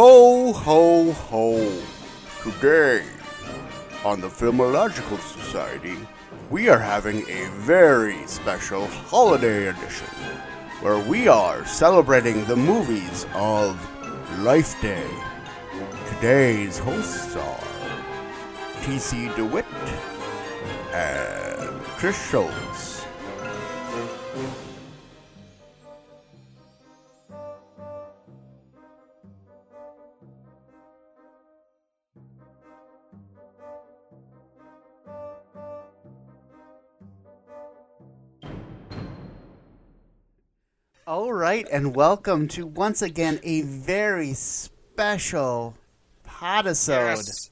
Ho, ho, ho. Today, on the Filmological Society, we are having a very special holiday edition where we are celebrating the movies of Life Day. Today's hosts are T.C. DeWitt and Chris Schultz. And welcome to once again a very special podisode. Yes.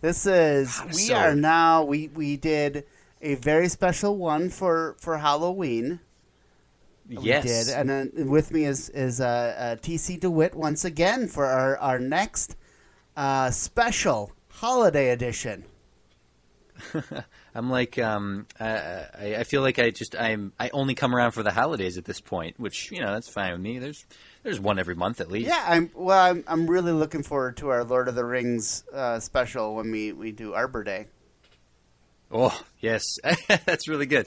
This is we are now we we did a very special one for for Halloween. Yes. We did, and then with me is is uh, uh, TC DeWitt once again for our our next uh, special holiday edition. I'm like, um, I, I I feel like I just I'm I only come around for the holidays at this point, which you know that's fine with me. There's there's one every month at least. Yeah, I'm well. I'm I'm really looking forward to our Lord of the Rings uh, special when we we do Arbor Day. Oh yes, that's really good.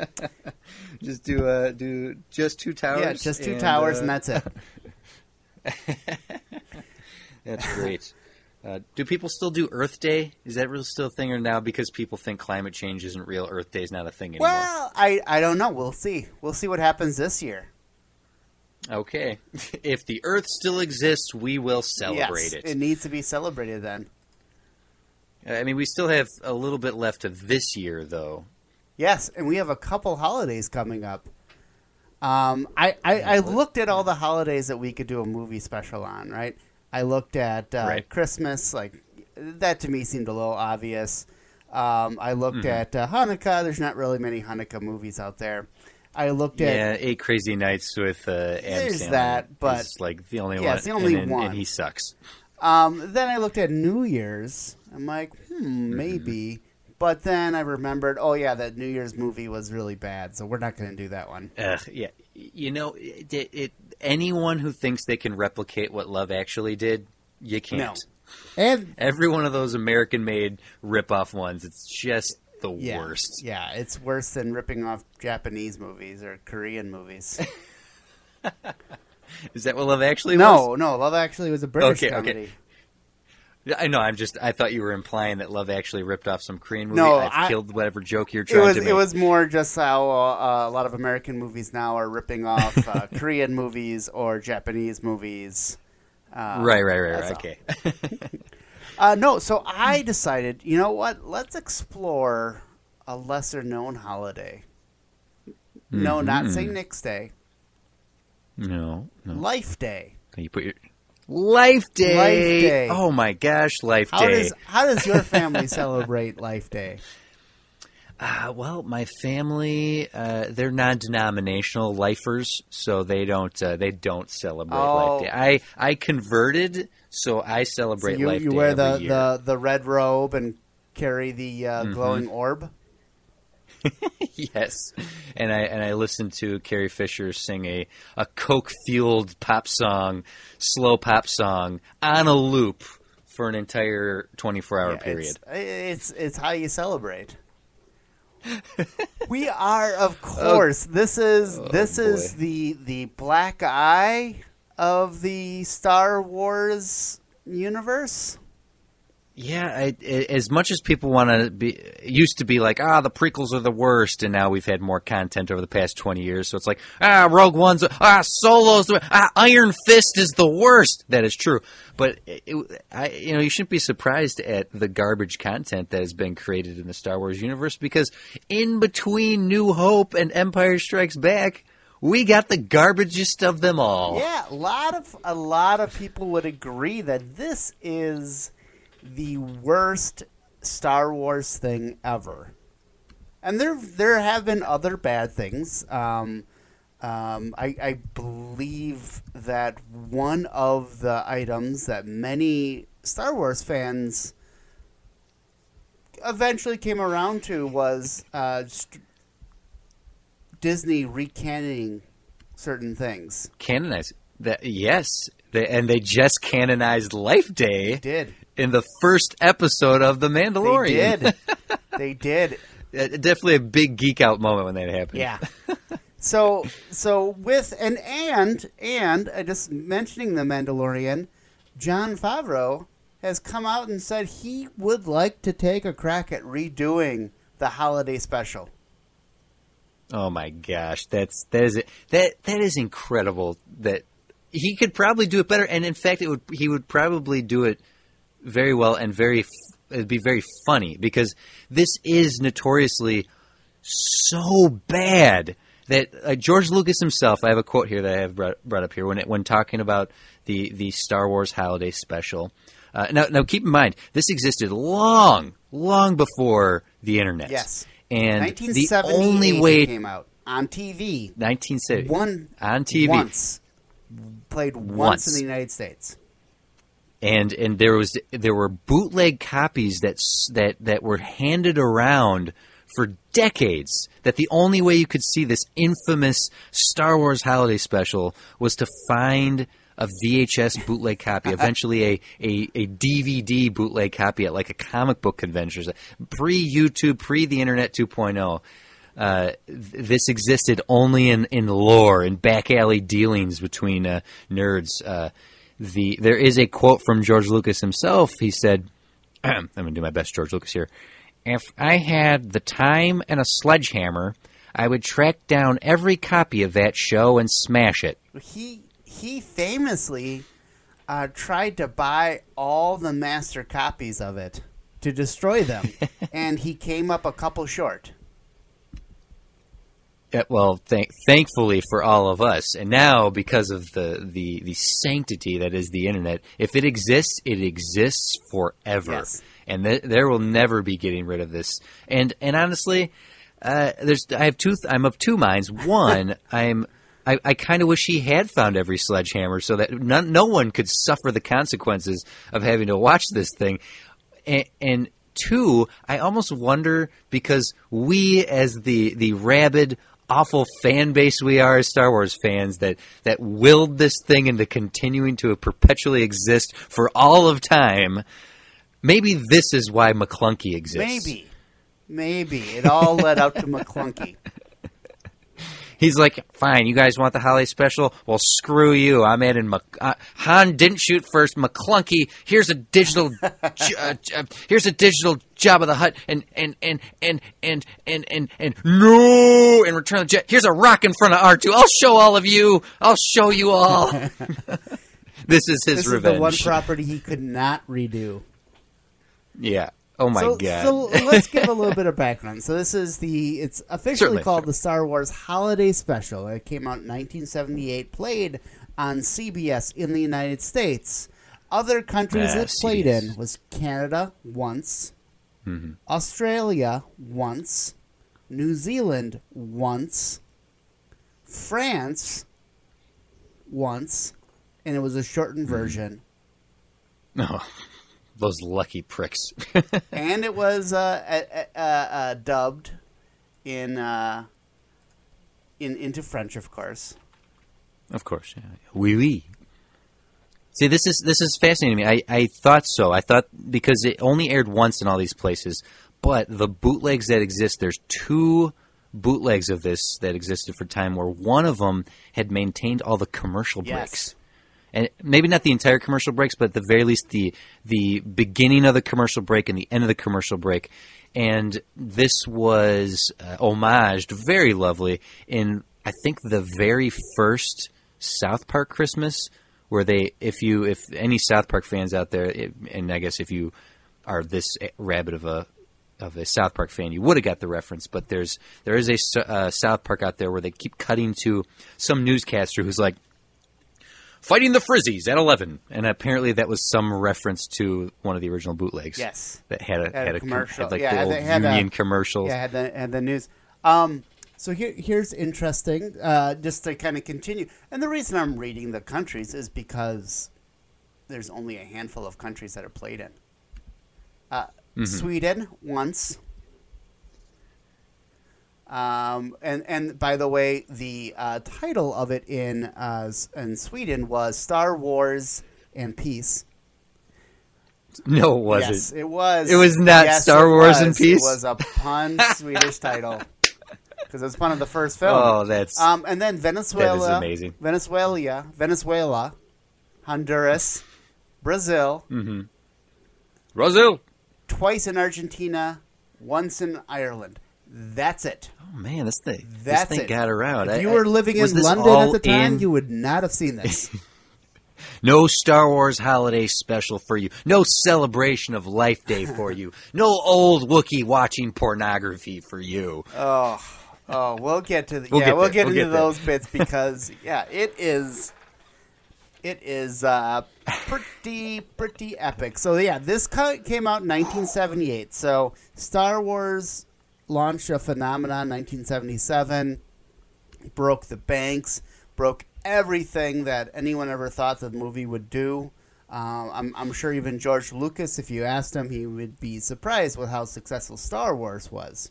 just do uh do just two towers. yeah, just two and, towers, uh, and that's it. That's great. Uh, do people still do Earth Day? Is that really still a thing, or now because people think climate change isn't real, Earth Day is not a thing anymore? Well, I, I don't know. We'll see. We'll see what happens this year. Okay, if the Earth still exists, we will celebrate yes, it. it needs to be celebrated then. I mean, we still have a little bit left of this year, though. Yes, and we have a couple holidays coming up. Um, I, I, I looked at all the holidays that we could do a movie special on, right? I looked at uh, Right. Christmas, like that to me seemed a little obvious. Um, I looked Mm-hmm. at uh, Hanukkah. There's not really many Hanukkah movies out there. I looked at Yeah, Eight Crazy Nights with uh, Adam There's Sandler that, but- is, like the only Yeah, one. it's the only and, one. and he sucks. Um, then I looked at New Year's. I'm like, Mm-hmm. hmm, maybe. But then I remembered, oh yeah, that New Year's movie was really bad, so we're not going to do that one. Ugh, yeah, you know, it, it, anyone who thinks they can replicate what Love Actually did, you can't. And Every one of those American-made rip-off ones, it's just the yeah, worst. yeah, it's worse than ripping off Japanese movies or Korean movies. Is that what Love Actually no, was? no, no, Love Actually was a British Okay, okay. I know. I'm just. I thought you were implying that Love Actually ripped off some Korean movie. No, I've I- killed whatever joke you're It trying was to make. it was more just how uh, a lot of American movies now are ripping off uh, Korean movies or Japanese movies. Uh, right, right, right, right. all. Okay. Uh, no, so I decided, you know what? Let's explore a lesser known holiday. No, not Mm-hmm. St. Nick's Day. no, no. Life Day. You put your Life Day? Life Day. Oh my gosh, Life How Day. does how does your family celebrate Life Day? Uh, well, my family, uh, they're non-denominational lifers, so they don't uh, they don't celebrate Oh. Life Day. I I converted, so I So celebrate you Life you Day wear every the, the, the red robe and carry the uh, Mm-hmm. glowing orb. yes, and I and I listened to Carrie Fisher sing a a coke fueled pop song, slow pop song on a loop for an entire twenty four hour Yeah, period. It's, eh, it's it's how you celebrate. we are, of oh, course. this is oh, this is Oh, boy. the the black eye of the Star Wars universe. Yeah, I, I- as much as people want to be, used to be like, ah, the prequels are the worst, and now we've had more content over the past twenty years. So it's like, ah, Rogue One's, ah, Solo's, ah, Iron Fist is the worst. That is true, but it, I, you know, you shouldn't be surprised at the garbage content that has been created in the Star Wars universe because in between New Hope and Empire Strikes Back, we got the garbagest of them all. Yeah, a lot of a lot of people would agree that this is the worst Star Wars thing ever. And there there have been other bad things. Um, um, I, I believe that one of the items that many Star Wars fans eventually came around to was uh, st- Disney recanning certain things. canonize that yes They, and they just canonized Life Day Did in the first episode of The Mandalorian. they did they did Uh, Definitely a big geek out moment when that happened. Yeah. so so with and and and uh, just mentioning the Mandalorian, Jon Favreau has come out and said he would like to take a crack at redoing the holiday special. Oh my gosh, that's that is that that is incredible. That he could probably do it better, and in fact, it would he would probably do it very well and very it'd be very funny because this is notoriously so bad that uh, George Lucas himself. I have a quote here that I have brought, brought up here when it, when talking about the the Star Wars holiday special. Uh, now, now keep in mind this existed long, long before the internet. Yes. and the only way it came out on TV. 1970 One on TV once played once, Once. in the United States. and and there was there were bootleg copies that that that were handed around for decades that the only way you could see this infamous Star Wars holiday special was to find a VHS bootleg copy, eventually a, a, a DVD bootleg copy at like a comic book convention, pre YouTube, pre the Internet 2.0. Uh, th- this existed only in, in lore and back alley dealings between uh, nerds. Uh, the there is a quote from George Lucas himself. He said, "I'm going to do my best, George Lucas here. If I had the time and a sledgehammer, I would track down every copy of that show and smash it." He he famously uh, tried to buy all the master copies of it to destroy them, and he came up a couple short. Well, thank, thankfully for all of us, and now because of the, the, the sanctity that is the internet, if it exists, it exists forever, Yes. and th- there will never be getting rid of this. And and honestly, uh, there's I have two. I'm of two minds. One, I'm I, I kind of wish he had found every sledgehammer so that none, no one could suffer the consequences of having to watch this thing. And, and two, I almost wonder because we, as the the rabid, awful fan base we are as Star Wars fans, that that willed this thing into continuing to perpetually exist for all of time. Maybe this is why Maclunkey exists. Maybe, maybe it all led up to Maclunkey. He's like, fine, you guys want the holiday special? Well, screw you. I'm adding Mc- uh, Han didn't shoot first. Maclunkey. Here's a digital. ju- uh, uh, here's a digital Jabba the Hutt. And and and and and and and and no. And return the jet. Here's a rock in front of R two. I'll show all of you. I'll show you all. this is his this revenge. Is the one property he could not redo. Yeah. Oh my so, god. so let's give a little bit of background. So this is the it's officially Certainly, called the Star Wars Holiday Special. It came out in 1978, played on CBS in the United States. Other countries Ah, it played CBS. in was Canada once, Mm-hmm. Australia once, New Zealand once, France once, and it was a shortened Mm-hmm. version. oh, those lucky pricks. and it was uh, uh, uh, uh, dubbed in uh, in into French, of course. Of course, yeah. Oui, oui. See, this is this is fascinating to me. I, I thought so. I thought because it only aired once in all these places, but the bootlegs that exist, there's two bootlegs of this that existed for time where one of them had maintained all the commercial Yes. breaks. And maybe not the entire commercial breaks, but at the very least the the beginning of the commercial break and the end of the commercial break. And this was uh, homaged very lovely in I think the very first South Park Christmas, where they if you if any South Park fans out there, it, and I guess if you are this rabbit of a of a South Park fan, you would have got the reference. But there's there is a uh, South Park out there where they keep cutting to some newscaster who's like fighting the Frizzies at eleven, and apparently that was some reference to one of the original bootlegs. Yes. that had a Had had, a a, commercial. had like Yeah, the old had a- Union commercials. Yeah, had the had the news. Um, so here here's interesting. Uh, just to kind of continue, and the reason I'm reading the countries is because there's only a handful of countries that are played in. Uh, Mm-hmm. Sweden once. Um, and and by the way, the uh, title of it in uh, in Sweden was Star Wars and Peace. No, it wasn't. Yes, it was. It was not Yes, Star Wars and. Peace? It was a pun Swedish title because it was pun of the first film. Oh, that's Um, and then Venezuela, amazing. Venezuela, Venezuela, Honduras, Brazil, Mm-hmm. Brazil. twice in Argentina, once in Ireland. That's it. Oh man, this thing, That's this thing it. got around. If I- you were living was in London at the time, in- you would not have seen this. No Star Wars holiday special for you. No celebration of Life Day for you. No old Wookiee watching pornography for you. oh, oh, we'll get to the We'll yeah, get we'll get We'll into get those bits because yeah, it is. It is uh, pretty pretty epic. So yeah, this came out in 1978. So Star Wars launched a phenomenon in 1977, broke the banks, broke everything that anyone ever thought the movie would do. Uh, I'm, I'm sure even George Lucas, if you asked him, he would be surprised with how successful Star Wars was.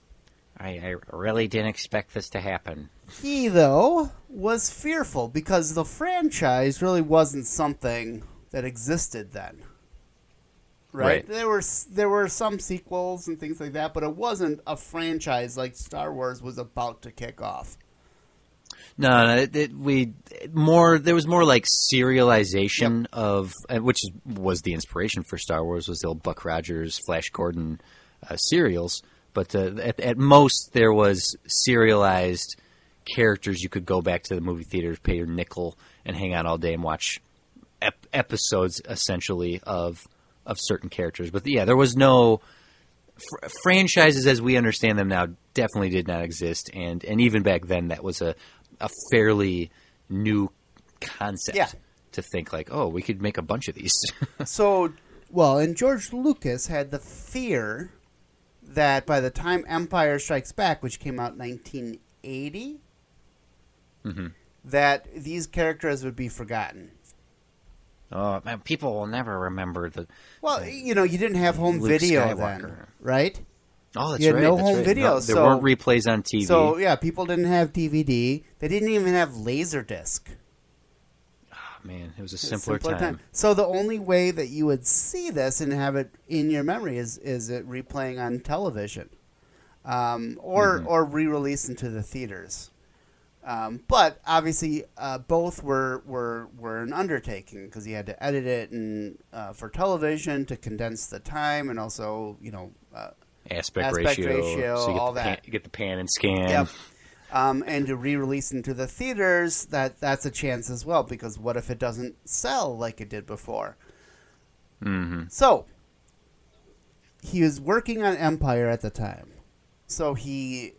I, I really didn't expect this to happen. He, though, was fearful because the franchise really wasn't something that existed then. Right? Right. There were there were some sequels and things like that, but it wasn't a franchise like Star Wars was about to kick off. No, no, it, it, we more. There was more like serialization of, uh, which is, was the inspiration for Star Wars. Was the old Buck Rogers, Flash Gordon uh, serials. But uh, at, at most, there was serialized characters you could go back to the movie theaters, pay your nickel, and hang out all day and watch ep- episodes, essentially of of certain characters. But yeah, there was no fr- franchises as we understand them now definitely did not exist and and even back then that was a a fairly new concept Yeah. to think like oh we could make a bunch of these So, well, and George Lucas had the fear that by the time Empire Strikes Back, which came out in 1980, Mhm. that these characters would be forgotten. Oh man people will never remember the Well, you know, you didn't have home Luke video Skywalker. then, right? oh that's You had right no home right. video, No, there so- weren't replays on TV So yeah, people didn't have DVD. They didn't even have Laserdisc. Oh, man it was a It's a simpler, time. So the only way that you would see this and have it in your memory is is it replaying on television, um, or Mm-hmm. or re-released into the theaters. Um, but obviously, uh, both were, were were an undertaking because he had to edit it and uh, for television to condense the time and also you know uh, aspect, Aspect ratio, ratio, so you get all the pan, that. you get the pan and scan Yep. Um, and to re-release into the theaters, that that's a chance as well. Because what if it doesn't sell like it did before? hmm So he was working on Empire at the time, so he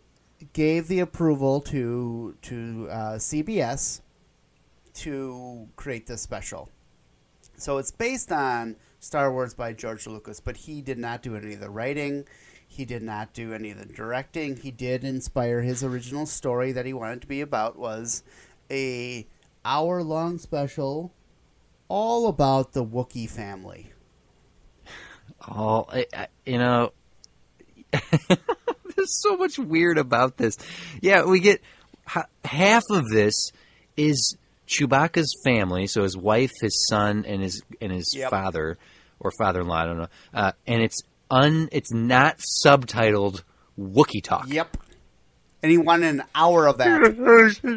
gave the approval to to uh, CBS to create this special. So it's based on Star Wars by George Lucas, but he did not do any of the writing. He did not do any of the directing. He did inspire his original story that he wanted to be about was a hour long special all about the Wookiee family. Oh, I, I, you know, there's so much weird about this. Yeah, we get half of this is Chewbacca's family, so his wife, his son, and his and his Yep. father or father-in-law. I don't know, uh, and it's un, it's not subtitled Wookiee talk. Yep. And he wanted an hour of that.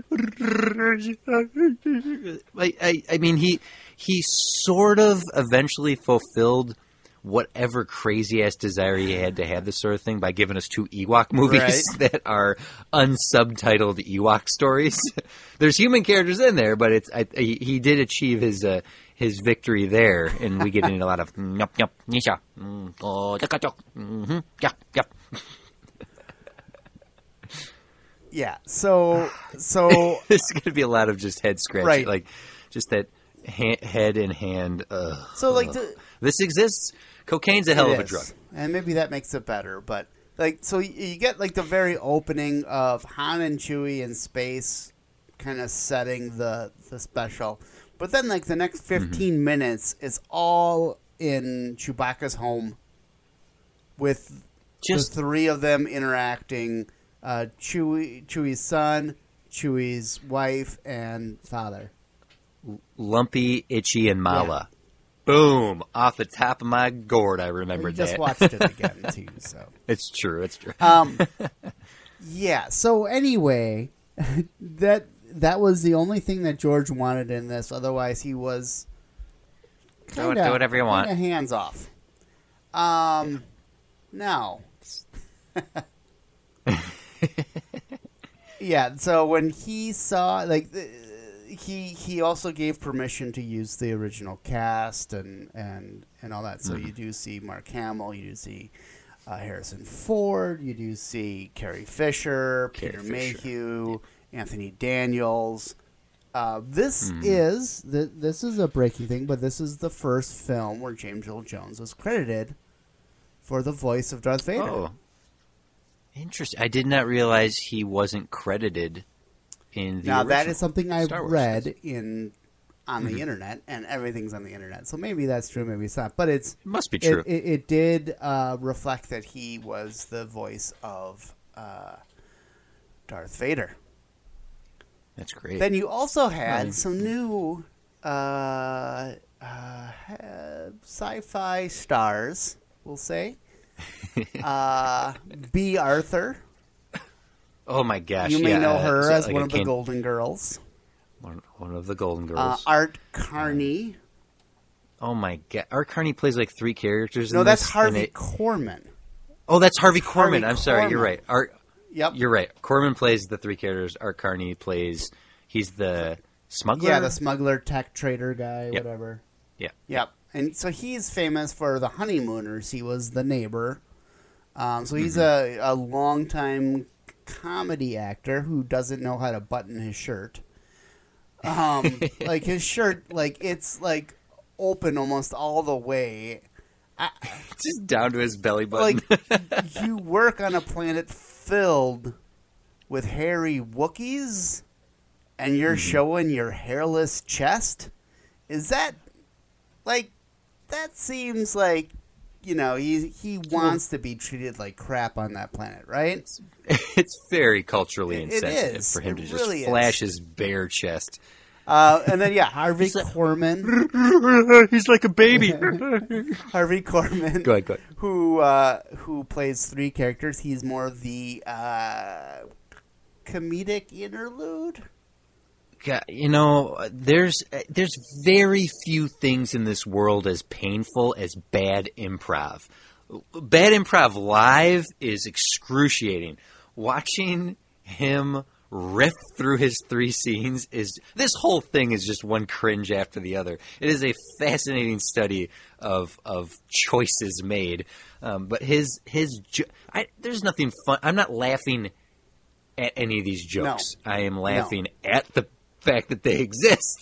I, I, I mean, he he sort of eventually fulfilled whatever crazy ass desire he had to have this sort of thing by giving us two Ewok movies Right. that are unsubtitled Ewok stories. There's human characters in there, but it's I, he, he did achieve his uh, his victory there, and we get into a lot of yup yup nisha oh, yup yup. Yeah. So so This is going to be a lot of just head scratching, Right. like just that ha- head in hand. Ugh. so like the, This exists. Cocaine's a hell It of a drug. and maybe that makes it better. But like, so you, get like the very opening of Han and Chewie in space, kind of setting the the special. But then like the next 15 Mm-hmm. minutes is all in Chewbacca's home, with Just the three of them interacting uh, Chewie, Chewie's son, Chewie's wife, and father. Lumpy, Itchy, and Malla. Boom! Off the top of my gourd, I remember We just that. watched it again too. So, it's true. It's true. um, yeah. So anyway, that that was the only thing that George wanted in this. Otherwise, he was Do kinda- do whatever you want. hands off. Um, now. yeah. So when he saw like. The, he he also gave permission to use the original cast and and and all that. So Mm-hmm. you do see Mark Hamill, you do see uh, Harrison Ford, you do see Carrie Fisher, Carrie Peter Fisher. Mayhew, Anthony Daniels. Uh, this Mm-hmm. is the, this is a breaking thing, but this is the first film where James Earl Jones was credited for the voice of Darth Vader. oh, interesting. I did not realize he wasn't credited in the. now that is something I've read in on Mm-hmm. the internet, and everything's on the internet. So maybe that's true, maybe it's not. But it's It must be true. it, it did uh, reflect that he was the voice of uh, Darth Vader. That's great. Then you also had Right. some new uh, uh, sci-fi stars, we'll say. uh, Bea Arthur. Oh my gosh! you may yeah, know uh, her so as like one of the Golden Girls. One, one of the Golden Uh, Girls. Art Carney. oh my god! Art Carney plays like three characters. No, that's this, Harvey it- Korman. oh, that's Harvey Harvey Korman. I'm sorry. You're right. Art. Yep. You're right. Korman plays the three characters. Art Carney plays. He's the smuggler. Yeah, the smuggler, tech trader guy, Yep. whatever. Yeah. Yep. And so he's famous for the Honeymooners. He was the neighbor. Um, so he's Mm-hmm. a, a longtime comedy actor who doesn't know how to button his shirt. Um, like his shirt, like it's like open almost all the way. just down to his belly button. Like you work on a planet filled with hairy Wookiees, and you're showing your hairless chest. Is that like that? Seems like you know he he wants to be treated like crap on that planet, right? it's very culturally It- it insensitive is. for him It to just really is. flash his bare chest. Uh, and then yeah, Harvey He's like- Korman, He's like a baby. Harvey Korman, go ahead, go ahead. who uh, who plays three characters. He's more the uh, comedic interlude. God, you know, there's there's very few things in this world as painful as bad improv. Bad improv live is excruciating. Watching him riff through his three scenes is this whole thing is just one cringe after the other. It is a fascinating study of of choices made. Um, but his his jo- I, there's nothing fun. I'm not laughing at any of these jokes. I am laughing at the fact that they exist.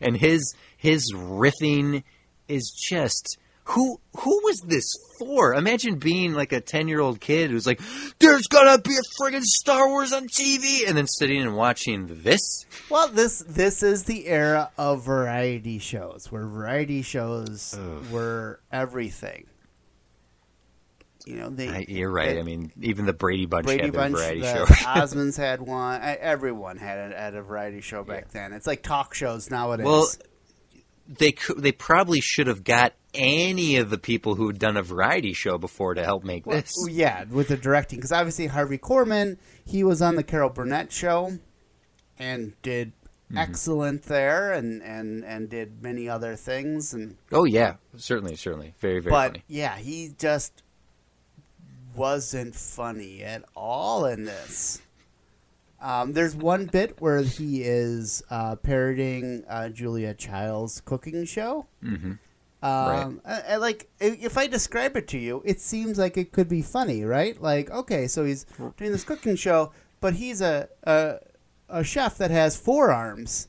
and his his riffing is just who who was this for? Imagine being like a ten year old kid who's like, "There's gonna be a friggin' Star Wars on TV," and then sitting and watching this. Well, this this is the era of variety shows, where variety shows Ugh. were everything. You know, they I, you're right. they- I mean, even the Brady Bunch Brady had Bunch, variety show. Osmonds had one. Everyone had a, had a variety show back then. It's like talk shows nowadays. Well, they cou- they probably should have got any of the people who had done a variety show before to help make Well, this. yeah, with the directing, because obviously Harvey Korman, he was on the Carol Burnett show, and did Mm-hmm. excellent there, and, and and did many other things, and Oh yeah, certainly, certainly, very very but funny. yeah, he just wasn't funny at all in this. Um, there's one bit where he is uh, parodying uh, Julia Child's cooking show. Mm-hmm. Um, I, I like if I describe it to you, it seems like it could be funny, right? Like, okay, so he's doing this cooking show, but he's a a, a chef that has four arms,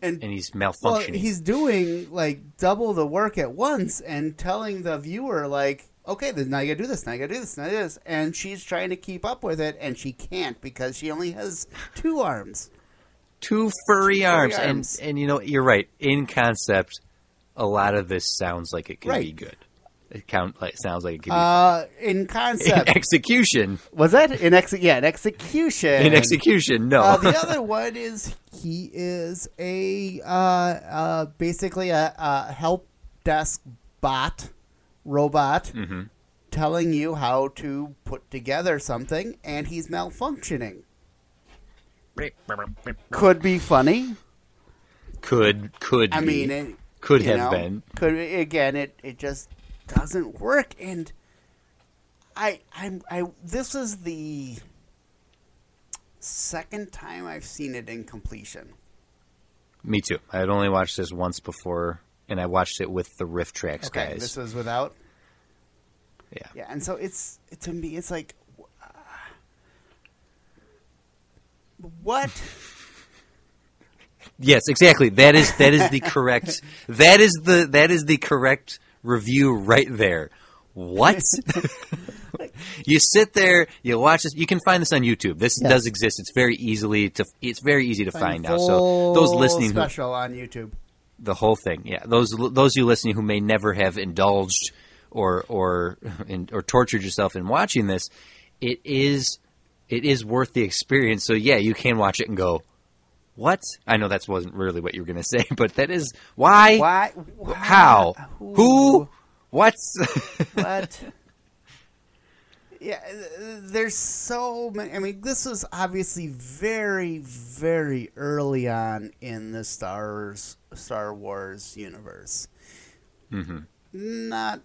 and And he's well, malfunctioning. he's doing like double the work at once and telling the viewer like, okay, then now you gotta do this, now you gotta do this, now you gotta do this, and she's trying to keep up with it, and she can't because she only has two arms. Two furry, arms. arms. and and you know you're right. In concept, a lot of this sounds like it could be good. It count like sounds like it could be Uh, in in concept, execution. was that in ex? Yeah, in execution. In execution, no. Uh, the other one is he is a uh, uh, basically a, a help desk bot robot Mm-hmm. telling you how to put together something, and he's malfunctioning. Could be funny. could could I be. mean, it, could have know, been. Could again, it it just doesn't work, and I I'm I this is the second time I've seen it in completion. Me too. I had only watched this once before, and I watched it with the RiffTrax Okay, guys. this was without. yeah. Yeah, and so it's to me it's like uh, what Yes, exactly. That is that is the correct. that is the that is the correct review right there. What? you sit there, you watch this. You can find this on YouTube. This Yes. does exist. It's very easily to. It's very easy to find now. So those listening, who, special on YouTube. The whole thing, yeah. Those those you listening who may never have indulged or or in, or tortured yourself in watching this, it is it is worth the experience. So yeah, you can watch it and go, "What?" I know that wasn't really what you were going to say, but that is why, Why? why how, who, what? What? Yeah, there's so many. I mean, this was obviously very, very early on in the Stars Star Wars universe. mm-hmm. Not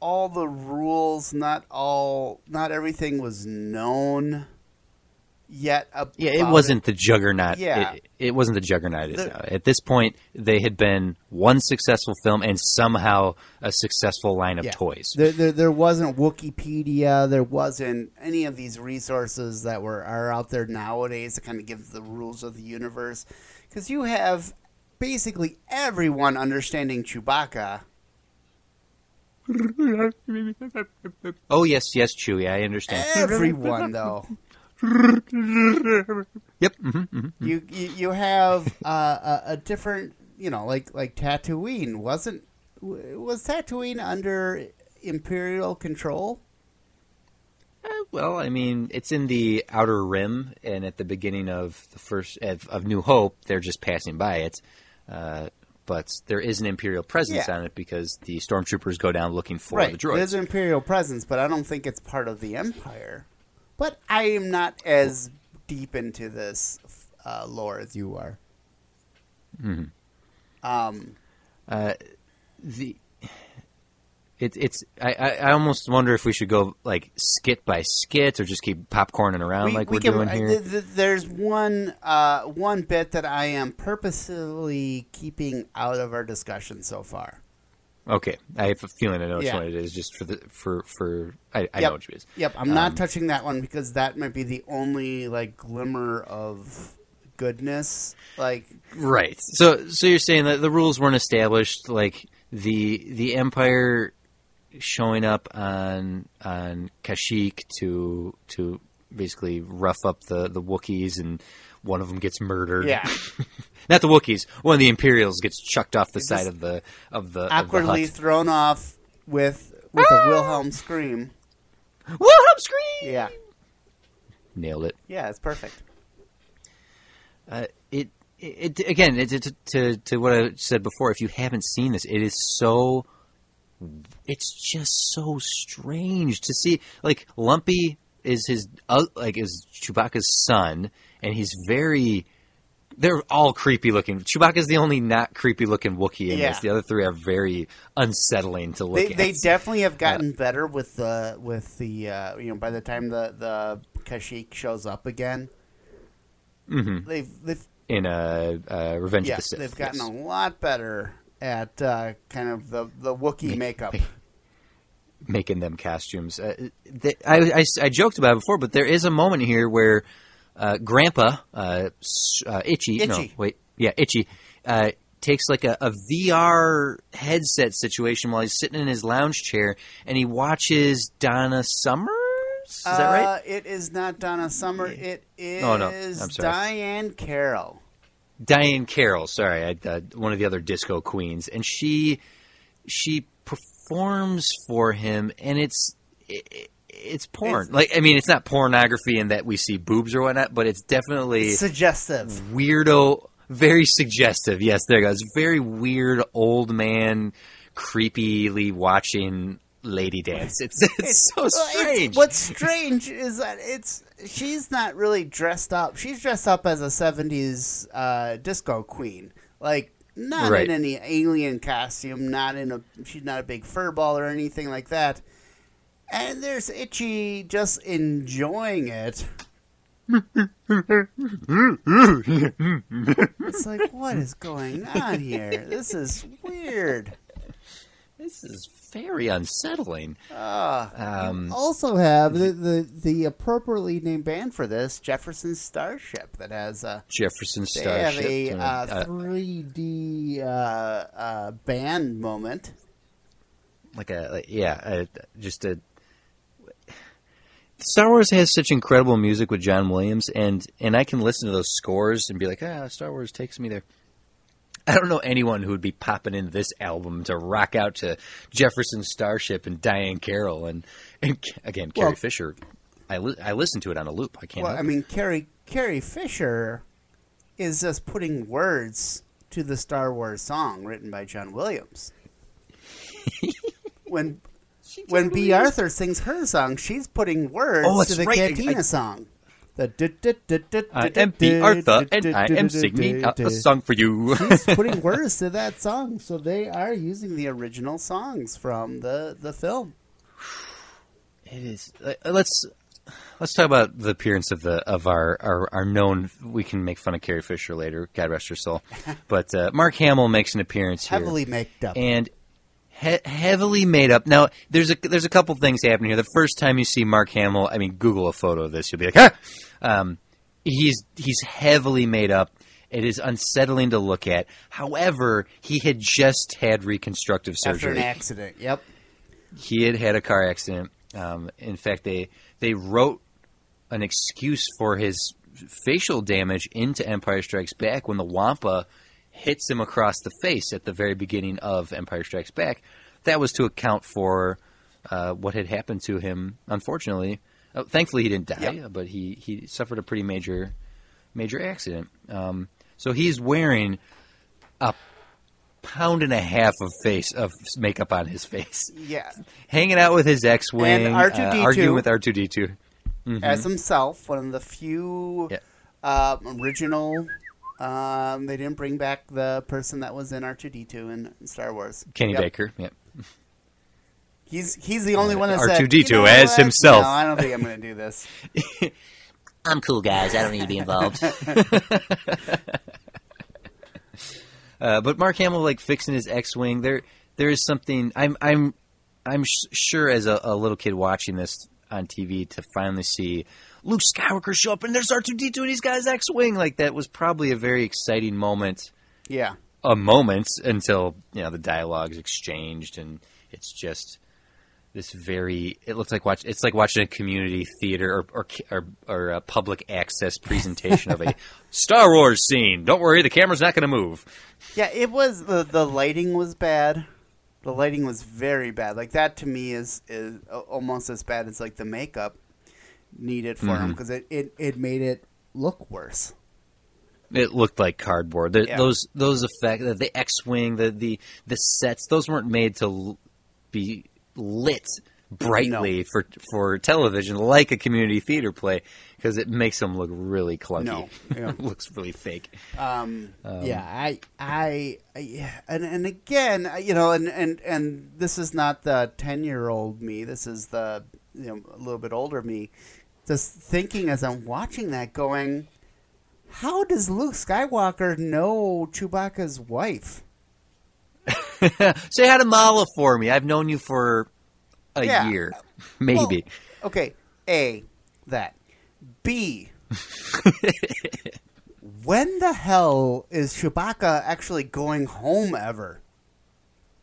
all the rules, not all, not everything was known yet. Yeah, it wasn't the juggernaut. Yeah. It, it wasn't the juggernaut. it is now. At this point, they had been one successful film and somehow a successful line of Yeah. toys. There, there, there wasn't Wikipedia. There wasn't any of these resources that were are out there nowadays to kind of give the rules of the universe. Because you have basically everyone understanding Chewbacca. Oh yes, yes, Chewie. I understand. Everyone, though. Yep. hmm hmm You you, you have uh, a, a different, you know, like like Tatooine wasn't was Tatooine under Imperial control? Uh, well, I mean, it's in the outer rim, and at the beginning of the first of, of New Hope, they're just passing by it. Uh, but there is an Imperial presence Yeah. on it because the stormtroopers go down looking for right. the droids. There's an Imperial presence, but I don't think it's part of the Empire. But I am not as deep into this uh, lore as you are. Mhm. Um, Uh, the it, it's I, I I almost wonder if we should go like skit by skit or just keep popcorning around like we, are doing uh, here. th- th- there's one uh, one bit that I am purposely keeping out of our discussion so far. Okay, I have a feeling I know which Yeah. one it is. Just for the for for I, I Yep. know which it is. Yep, I'm not Um, touching that one because that might be the only like glimmer of goodness. Like, Right. So so you're saying that the rules weren't established, like the the Empire showing up on on Kashyyyk to to basically rough up the the Wookiees and one of them gets murdered. yeah, Not the Wookiees. One of the Imperials gets chucked off the It's side of the of the awkwardly Of the thrown off with with a Wilhelm scream. Wilhelm scream. Yeah, Nailed it. yeah, it's perfect. Uh, it, it again it, it, to to what I said before. If you haven't seen this, it is so. It's just so strange to see. Like Lumpy is his uh, like is Chewbacca's son, and he's very. They're all creepy looking. Chewbacca's the only not creepy looking Wookiee in Yeah. this. The other three are very unsettling to look They at. they definitely have gotten better with the with the uh, you know by the time the the Kashyyyk shows up again, hmm they've they've In uh, uh, Revenge yeah of the Sith. they've gotten yes. a lot better at uh, kind of the the Wookiee makeup. making them costumes. Uh, th I, I, I joked about it before, but there is a moment here where uh, Grandpa uh, s- uh, Itchy, no, wait, yeah, Itchy, uh, takes like a, a VR headset situation while he's sitting in his lounge chair, and he watches Donna Summers. Is that right? Uh, it is not Donna Summer. It is Oh, no. I'm sorry. Diahann Carroll. Diahann Carroll, sorry, I, uh, one of the other disco queens, and she she performs for him, and it's it, it's porn. It's- like I mean, it's not pornography in that we see boobs or whatnot, but it's definitely Suggestive. weirdo, very suggestive. Yes, there goes. Very weird old man, creepily watching lady dance. It's it's, so Well, it's- strange. what's strange is that it's she's not really dressed up. She's dressed up as a '70s uh, disco queen, like not Right. in any alien costume. Not in a. She's not a big fur ball or anything like that. And there's Itchy just enjoying it. it's like, what is going on here? This is weird. This is very unsettling. Ah. Um, also have the, the the appropriately named band for this Jefferson Starship that has a Jefferson Starship. they have a uh, uh, uh, 3D uh, uh, band moment. like a like, yeah, just a. Star Wars has such incredible music with John Williams, and and I can listen to those scores and be like, ah, Star Wars takes me there. I don't know anyone who would be popping in this album to rock out to Jefferson Starship and Diahann Carroll and, and again Carrie Well- Fisher. I li- I listen to it on a loop. I can't. Well, I it. mean, Carrie Carrie Fisher is just putting words to the Star Wars song written by John Williams. when when Bea Arthur sings her song, she's putting words Oh, to that's the right. I- Cantina I- song. The du- du- du- du- I du- am du- Bea Arthur, du- and du- I du- am du- singing du- a, du- a song for you. She's putting words to that song, so they are using the original songs from the the film. It is. uh, Let's let's talk about the appearance of the of our our, our known. We can make fun of Carrie Fisher later. God rest her soul. but uh, Mark Hamill makes an appearance here, Heavily made up. and he- heavily made up. Now there's a there's a couple things happening here. The first time you see Mark Hamill, I mean, Google a photo of this, you'll be like, ah! Um, he's he's heavily made up. It is unsettling to look at. However, he had just had reconstructive surgery after an accident. Yep. he had had a car accident. Um, in fact, they they wrote an excuse for his facial damage into Empire Strikes Back when the Wampa hits him across the face at the very beginning of Empire Strikes Back. That was to account for uh, what had happened to him. Unfortunately, uh, thankfully he didn't die, Yep. but he he suffered a pretty major major accident. Um, so he's wearing a pound and a half of face of makeup on his face Yeah. hanging out with his X-wing, And uh, R2D2. arguing with R two D two. As himself, one of the few Yeah. uh, original. Um, they didn't bring back the person that was in R two D two in Star Wars. Kenny Yep. Baker. Yep. He's he's the only Uh, one that said R2D2 as what? himself." No, I don't think I'm going to do this. I'm cool, guys. I don't need to be involved. uh, but Mark Hamill, like fixing his X-wing, there there is something. I'm I'm I'm sh- sure as a, a little kid watching this on TV to finally see Luke Skywalker show up and there's R2D2 and he's got his X-wing. Like that was probably a very exciting moment. Yeah. a moment until you know the dialogue's exchanged and it's just this very it looks like watch it's like watching a community theater or or or, or a public access presentation of a Star Wars scene. Don't worry, the camera's not going to move. Yeah, it was the the lighting was bad. The lighting was very bad. Like that to me is is almost as bad as like the makeup needed for him Mhm. because it, it it made it look worse. It looked like cardboard. The, Yeah. Those those effects, the, the X-wing, the, the the sets, those weren't made to l- be lit brightly for for television like a community theater play because it makes them look really clunky. No, yeah. it looks really fake. Um, Um, yeah, I, I, I, yeah, and and again, you know, and and and this is not the ten year old me. This is the you know a little bit older me. Just thinking as I'm watching that, going, how does Luke Skywalker know Chewbacca's wife? Say hi to Malla for me. I've known you for a Yeah. year, maybe. Well, okay, a that. B. when the hell is Chewbacca actually going home ever?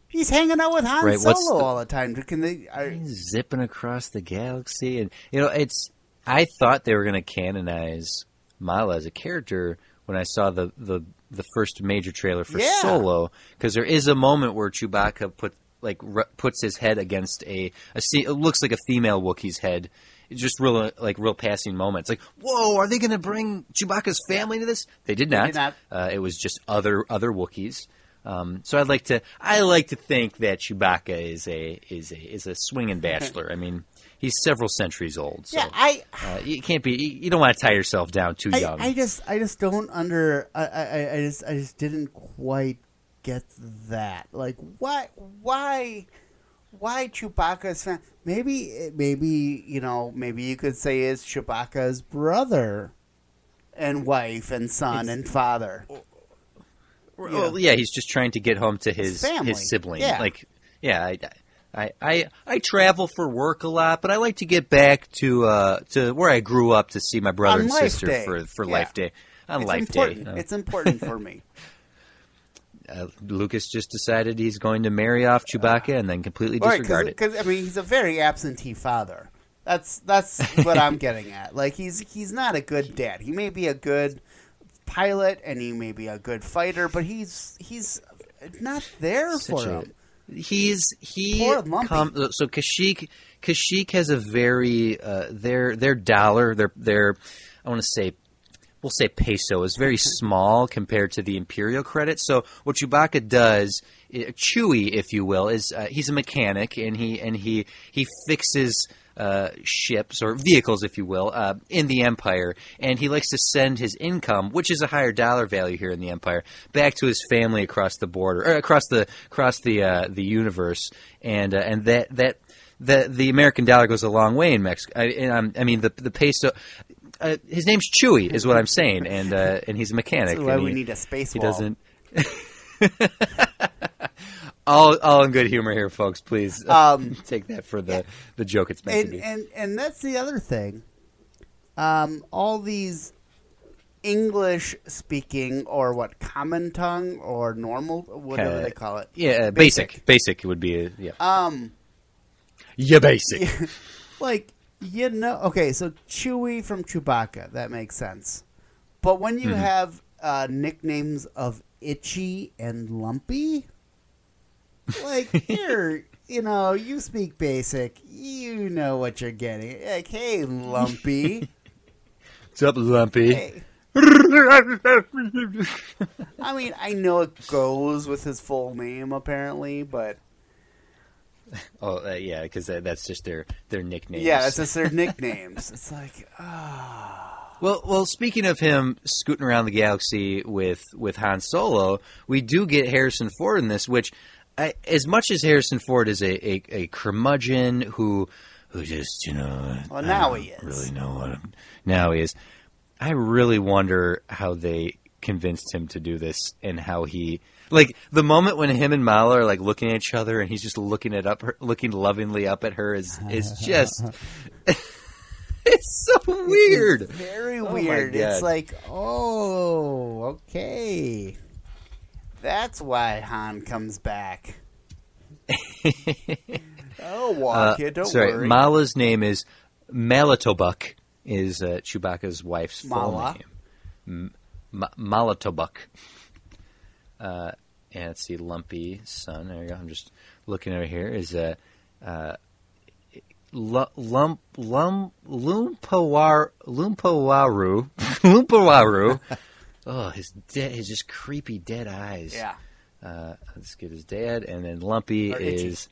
He's hanging out with Han Right, Solo the- all the time. Can they? Are, He's zipping across the galaxy, and you know, it's. I thought they were going to canonize Malla as a character when I saw the the, the first major trailer for Yeah. Solo, because there is a moment where Chewbacca put like puts his head against a a se- it looks like a female Wookiee's head. It's just real like real passing moments. Like, whoa, are they going to bring Chewbacca's family into this? They did not. did not. Uh, it was just other other Wookiees. Um, so I'd like to I like to think that Chewbacca is a is a is a swinging bachelor. I mean, he's several centuries old. So Yeah, I, uh, you can't be you you don't want to tie yourself down too I, young. I just, I just don't under, I, I, I just, I just didn't quite get that. Like, why, why, why Chewbacca's fan? Maybe, maybe you know, maybe you could say it's Chewbacca's brother, and wife, and son, and father. Well, yeah, he's just trying to get home to his His family. his sibling. Yeah. Like, yeah, I, I, I, I travel for work a lot, but I like to get back to uh, to where I grew up to see my brother On and sister Day. for for Yeah. Life Day on It's Life important. Day. Uh, It's important for me. uh, Lucas just decided he's going to marry off Chewbacca and then completely disregard it. Because I mean, he's a very absentee father. That's that's what I'm getting at. Like he's he's not a good dad. He may be a good pilot and he may be a good fighter, but he's he's not there for Such a- him. He's he com- so Kashyyyk Kashyyyk has a very uh, their their dollar their their I want to say we'll say peso is very small compared to the imperial credit. So what Chewbacca does, uh, Chewie, if you will, is uh, he's a mechanic and he and he he fixes. Uh, ships or vehicles, if you will, uh, in the Empire, and he likes to send his income, which is a higher dollar value here in the Empire, back to his family across the border, or across the across the uh, the universe, and uh, and that that the the American dollar goes a long way in Mexico. I, and I'm- I mean the the peso. Uh, his name's Chewy, is what I'm saying, and uh, and he's a mechanic. That's why we he- need a space he wall. doesn't. all, all in good humor here, folks. Please uh, Um, take that for the, the joke it's meant to and, be. and and that's the other thing. Um, all these English speaking or what common tongue or normal whatever Kinda- they call it. yeah, uh, basic. basic. would be a, yeah. Um, yeah, basic. like you know, okay, so Chewie from Chewbacca that makes sense, but when Mm-hmm. you have uh, nicknames of Itchy and Lumpy, like here. You know, you speak basic. You know what you're getting. Like, hey, Lumpy. What's up, Lumpy? Hey. I mean, I know it goes with his full name apparently, but Oh, uh, yeah, because that's just their their nicknames. yeah, it's just their nicknames. It's like, ah, Well, well. Speaking of him scooting around the galaxy with with Han Solo, we do get Harrison Ford in this. Which, I, as much as Harrison Ford is a, a, a curmudgeon who who just you know, Well, now he is. really know what I'm, now he is. I really wonder how they convinced him to do this and how he like the moment when him and Malla are like looking at each other and he's just looking at up her, looking lovingly up at her is is just it's so oh weird. It's very Oh weird. It's like, oh, okay, that's why Han comes back. oh, walk Uh. Don't sorry, worry. Malla's name is Mallatobuck. Is uh, Chewbacca's wife's full name? M- Ma- Mallatobuck. Uh, and let's see, Lumpy son. There you go. I'm just looking over here. Is a uh, Lu- Lump Lump Lumpawar Lumpawaru Lumpawaru. Oh, his dead, his just creepy dead eyes. yeah, Uh, let's get his dad, and then Lumpy Or Itchy. is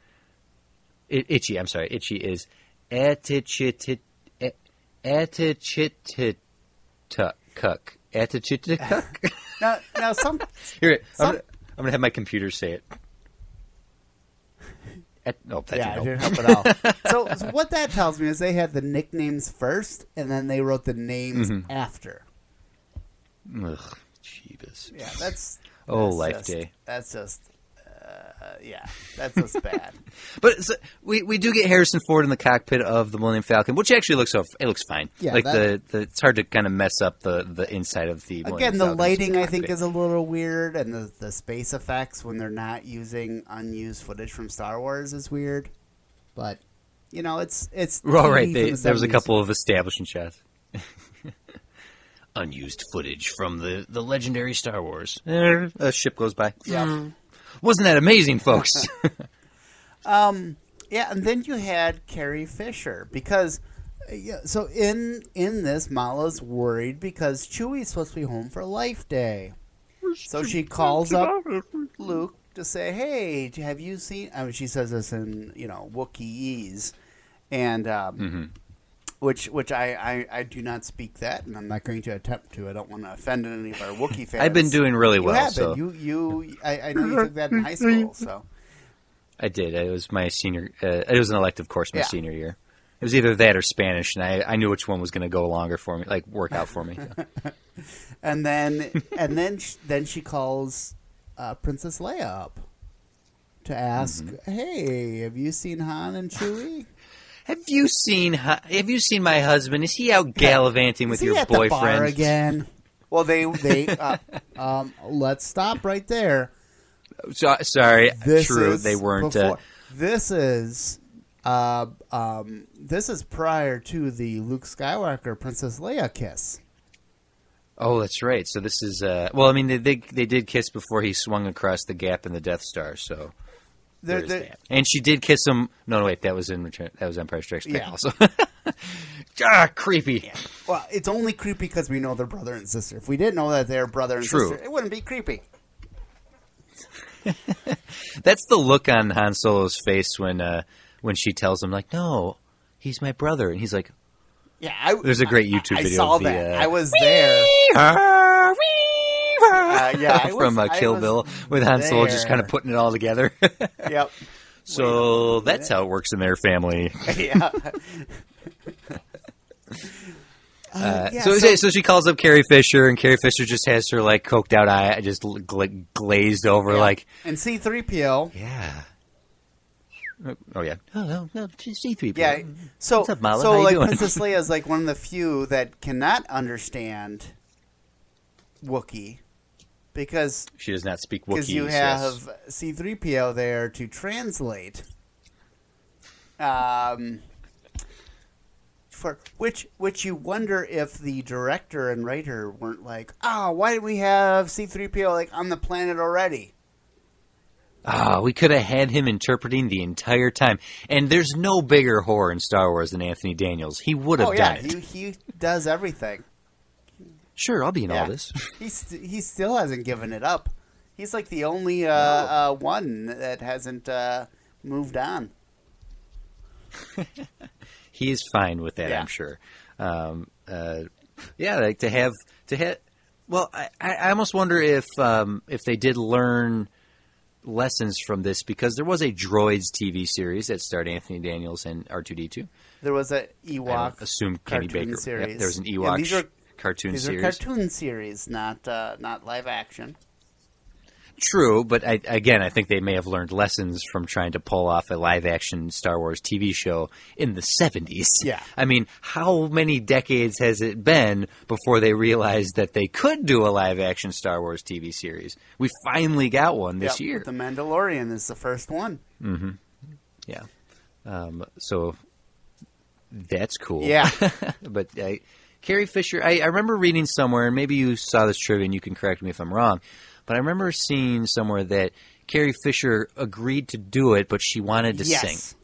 Itchy. I'm sorry, Itchy is Atichitit Atichitit Cuck Atichitit now, now some Here, I'm gonna, I'm gonna have my computer say it. No, that yeah, didn't didn't help. help at all. so, so what that tells me is they had the nicknames first, and then they wrote the names Mm-hmm. after. Ugh, Jeebus. Yeah, that's Oh, that's Life just- Day. That's just, uh, yeah, that's just bad. But so, we we do get Harrison Ford in the cockpit of the Millennium Falcon, which actually looks so it looks fine. Yeah, like that- the, the it's hard to kind of mess up the the inside of the Millennium Again, the Falcon's lighting I think is a little weird, and the the space effects when they're not using unused footage from Star Wars is weird. But you know, it's it's Well, right. They, the there was a couple of establishing shots. Unused footage from the, the legendary Star Wars. Eh, a ship goes by. Yeah. Mm. Wasn't that amazing, folks? Um, yeah, and then you had Carrie Fisher because uh, yeah, so in in this Malla's worried because Chewie's supposed to be home for Life Day. So she calls up Luke to say, "Hey, have you seen?" I mean, she says this in you know Wookieese, and um, Mm-hmm. Which which I, I I do not speak that, and I'm not going to attempt to. I don't want to offend any of our Wookiee fans. I've been doing really You well, have so been. You you I, I know you took that in high school, so I did. It was my senior. Uh, it was an elective course my Yeah. senior year. It was either that or Spanish, and I, I knew which one was going to go longer for me, like work out for me. and then and then sh- then she calls uh, Princess Leia up to ask, Mm-hmm. "Hey, have you seen Han and Chewie? Have you seen? Have you seen my husband? Is he out gallivanting with Is he your at the bar boyfriend? again?" Well, they they uh, um, let's stop right there. So, sorry, This true. They weren't. before- Uh, this is. Uh, um, this is prior to the Luke Skywalker Princess Leia kiss. oh, that's right. So this is. Uh, well, I mean, they, they they did kiss before he swung across the gap in the Death Star. So That. And she did kiss him. No, no, wait. That was in Return. That was Empire Strikes Back. Yeah. Also. ah, creepy. well, it's only creepy because we know they're brother and sister. If we didn't know that they're brother and True. sister, it wouldn't be creepy. That's the look on Han Solo's face when uh, when she tells him like, "No, he's my brother," and he's like, Yeah, I, There's a great YouTube I, video I saw of the, that. uh, I was there. Uh, yeah, I was- from uh, Kill was Bill with Han Solo just kind of putting it all together. Yep. so that's how it works in their family. yeah. Uh, yeah, so, so- so she calls up Carrie Fisher, and Carrie Fisher just has her like coked out eye, just gla- glazed over, like, and C three PO. yeah. Oh yeah. Oh no, no, C three. Yeah. So What's up, Malla? so How like doing? Princess Leia is like one of the few that cannot understand Wookiee because She does not speak Wookiee. because you have C three PO there to translate. Um. For which, which you wonder if the director and writer weren't like, oh, why didn't we have C three PO like on the planet already? Ah, we could have had him interpreting the entire time. And there's no bigger horror in Star Wars than Anthony Daniels. He would have oh yeah, done it. he he does everything. Sure, I'll be in Yeah. all this. He st- he still hasn't given it up. He's like the only uh, uh, one that hasn't uh, moved on. he is fine with that, Yeah. I'm sure. Um, uh, yeah, like to have to have. Well, I, I almost wonder if um, if they did learn lessons from this because there was a Droids TV series that starred Anthony Daniels and R two D two. There was a I Ewok assume Kenny Baker. series. Yep, there was an Yeah, Ewok these are- cartoon These series. are cartoon series, not uh, not live action. True, but I, again, I think they may have learned lessons from trying to pull off a live-action Star Wars TV show in the '70s. Yeah. I mean, how many decades has it been before they realized that they could do a live-action Star Wars TV series? We finally got one this Yep, year. The Mandalorian is the first one. Mm hmm. Yeah. Um, so that's cool. Yeah. but uh, Carrie Fisher, I, I remember reading somewhere, and maybe you saw this trivia and you can correct me if I'm wrong, but I remember seeing somewhere that Carrie Fisher agreed to do it, but she wanted to yes. sing.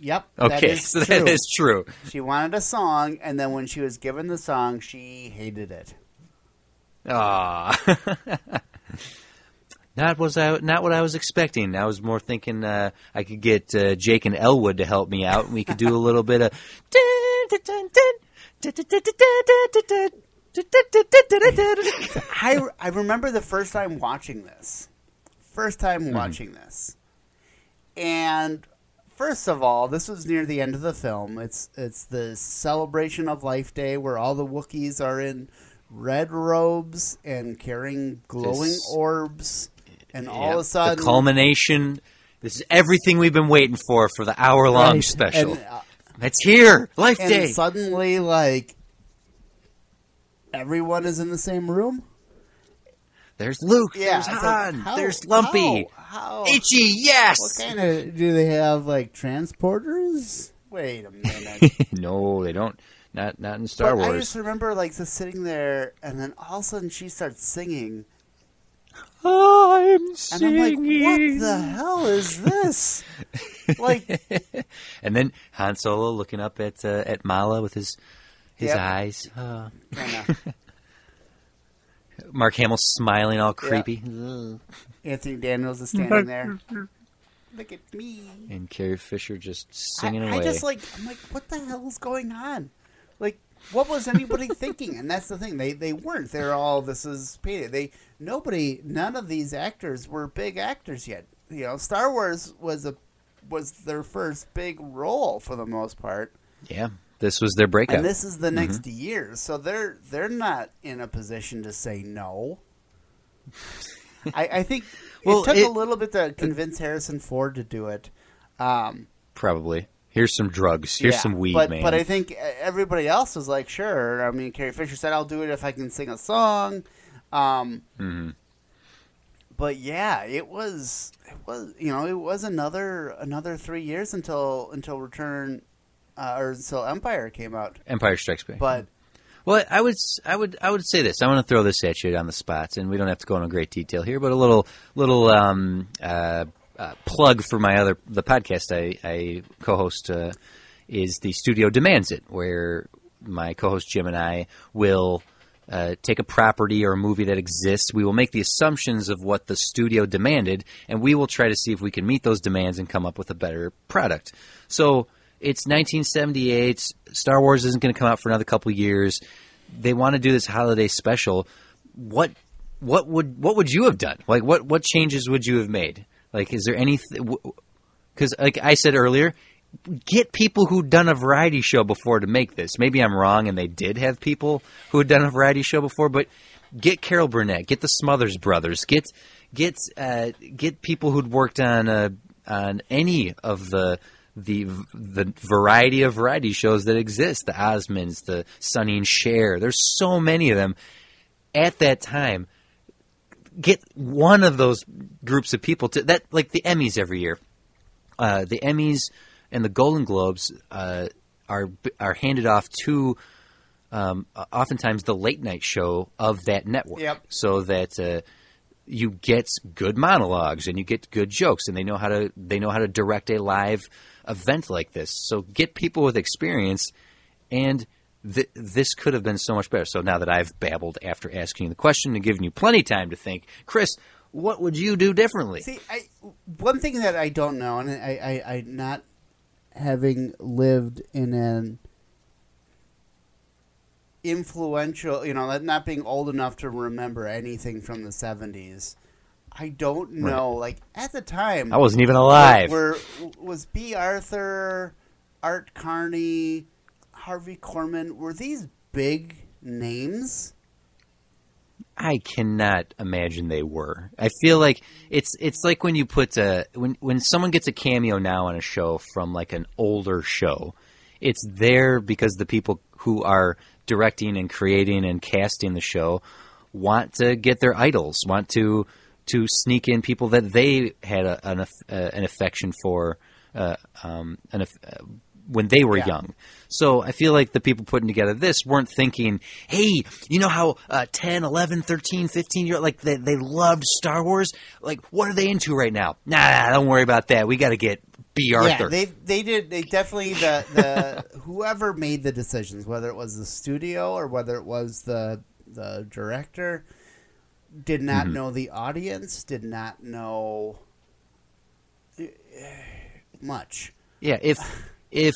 Yep. Okay, is so true. that is true. She wanted a song, and then when she was given the song, she hated it. Ah. Not was I not what I was expecting. I was more thinking uh, I could get uh, Jake and Elwood to help me out, and we could do a little bit of. I, I remember the first time watching this. First time Mm-hmm. watching this. And first of all, this was near the end of the film. It's it's the celebration of Life Day where all the Wookiees are in red robes and carrying glowing This- orbs. And all Yep, of a sudden the culmination. This is everything we've been waiting for for the hour long Right, special. And, uh, It's here, Life and Day. suddenly like everyone is in the same room? There's Luke. Yeah. there's it's like, Han. how- there's Lumpy. How? how? Itchy. Yes. What kind of do they have? Like transporters? Wait a minute. no, they don't. Not not in Star but I just remember like just sitting there, and then all of a sudden she starts singing, I'm And singing. I'm like, what the hell is this? like, And then Han Solo looking up at uh, at Malla with his his Yep. eyes. Mark Hamill smiling all creepy. Anthony Daniels is standing there. Look at me. And Carrie Fisher just I, singing I away. just like, I'm like, what the hell is going on? Like, what was anybody thinking? And that's the thing. They they weren't. They're all this is painted. They nobody. None of these actors were big actors yet. You know, Star Wars was a was their first big role for the most part. yeah, this was their breakout. And this is the next Mm-hmm. year, so they're they're not in a position to say no. I, I think Well, it took it- a little bit to convince Harrison Ford to do it. Um, Probably. Here's some drugs. Here's yeah, some weed, but, man. But I think everybody else was like, sure. I mean, Carrie Fisher said, "I'll do it if I can sing a song." Um, Mm-hmm. But yeah, it was it was you know it was another another three years until until Return uh, or until Empire came out. Empire Strikes Back. But Well, I would, I would, I would say this. I want to throw this at you on the spot, and we don't have to go into great detail here, but a little, little um, uh, uh, plug for my other the podcast I, I co-host uh, is the Studio Demands It, where my co-host Jim and I will. Uh, take a property or a movie that exists. We will make the assumptions of what the studio demanded, and we will try to see if we can meet those demands and come up with a better product. So it's 1978. Star Wars isn't going to come out for another couple years. They want to do this holiday special. What what would what would you have done? Like what what changes would you have made? Like is there anything? Because like I said earlier, get people who'd done a variety show before to make this. Maybe I'm wrong, and they did have people who had done a variety show before, but get Carol Burnett, get the Smothers Brothers, get get uh, get people who'd worked on uh, on any of the the the variety of variety shows that exist. The Osmonds, the Sonny and Cher. There's so many of them at that time. Get one of those groups of people to that, like the Emmys every year uh, the Emmys and the Golden Globes uh, are are handed off to um, oftentimes the late night show of that network, Yep. so that uh, you get good monologues and you get good jokes, and they know how to they know how to direct a live event like this. So get people with experience, and th- this could have been so much better. So now that I've babbled after asking you the question and giving you plenty of time to think, Chris, what would you do differently? See, I one thing that I don't know, and I, I, I not having lived in an influential, you know, not being old enough to remember anything from the seventies. I don't know. Like at the time, I wasn't even alive. Were, was Bea Arthur, Art Carney, Harvey Korman? Were these big names? I cannot imagine they were. I feel like it's it's like when you put a when when someone gets a cameo now on a show from like an older show, it's there because the people who are directing and creating and casting the show want to get their idols, want to to sneak in people that they had a, an an affection for uh, um, an, when they were Yeah. young. So I feel like the people putting together this weren't thinking, hey, you know how uh, 10, 11, 13, 15 year like they, they loved Star Wars? Like, what are they into right now? Nah, nah don't worry about that. We got to get Bea Arthur. Yeah, they they did. They definitely the the whoever made the decisions, whether it was the studio or whether it was the the director, did not Mm-hmm. know the audience, did not know eh, much. Yeah, if if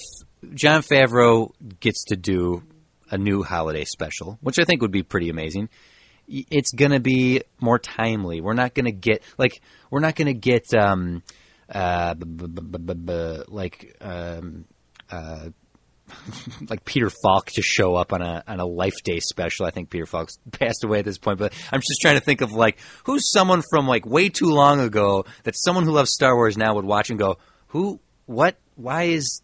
Jon Favreau gets to do a new holiday special, which I think would be pretty amazing, it's gonna be more timely. We're not gonna get like we're not gonna get um uh like um uh like Peter Falk to show up on a on a Life Day special. I think Peter Falk's passed away at this point, but I'm just trying to think of like who's someone from like way too long ago that someone who loves Star Wars now would watch and go, who, what, why is,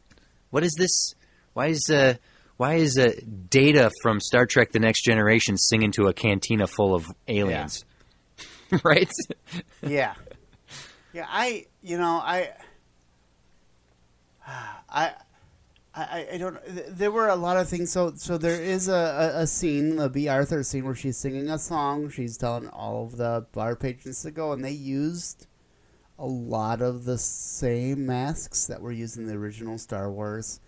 what is this? Why is uh, why is uh, Data from Star Trek: The Next Generation singing to a cantina full of aliens? right? yeah, yeah. I you know I I I, I- I don't. There were a lot of things. So, so there is a, a, a scene, the Bea Arthur scene, where she's singing a song. She's telling all of the bar patrons to go, and they used a lot of the same masks that were used in the original Star Wars.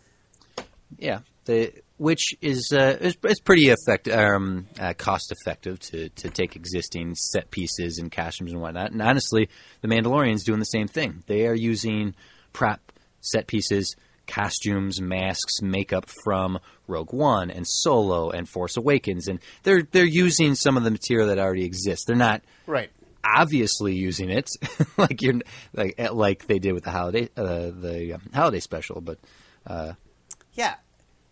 Yeah, the which is uh, is, is pretty effective, um, uh, cost effective to to take existing set pieces and costumes and whatnot. And honestly, the Mandalorian's doing the same thing. They are using prop set pieces, costumes, masks, makeup from Rogue One and Solo and Force Awakens, and they're they're using some of the material that already exists. They're not Right. Obviously using it like you're like like they did with the holiday uh, the um, holiday special, but. Yeah.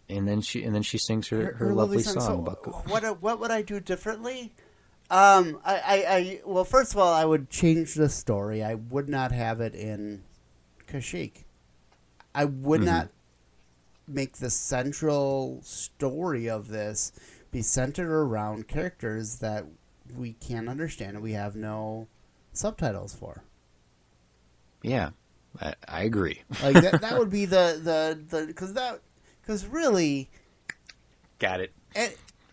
and then she and then she sings her, her, lovely, song, So what what would I do differently? Um, I, I, I well, first of all, I would change the story. I would not have it in Kashyyyk. I would Mm-hmm. not make the central story of this be centered around characters that we can't understand and we have no subtitles for. yeah I, I agree Like that, that would be the the the because that because really. got it eh,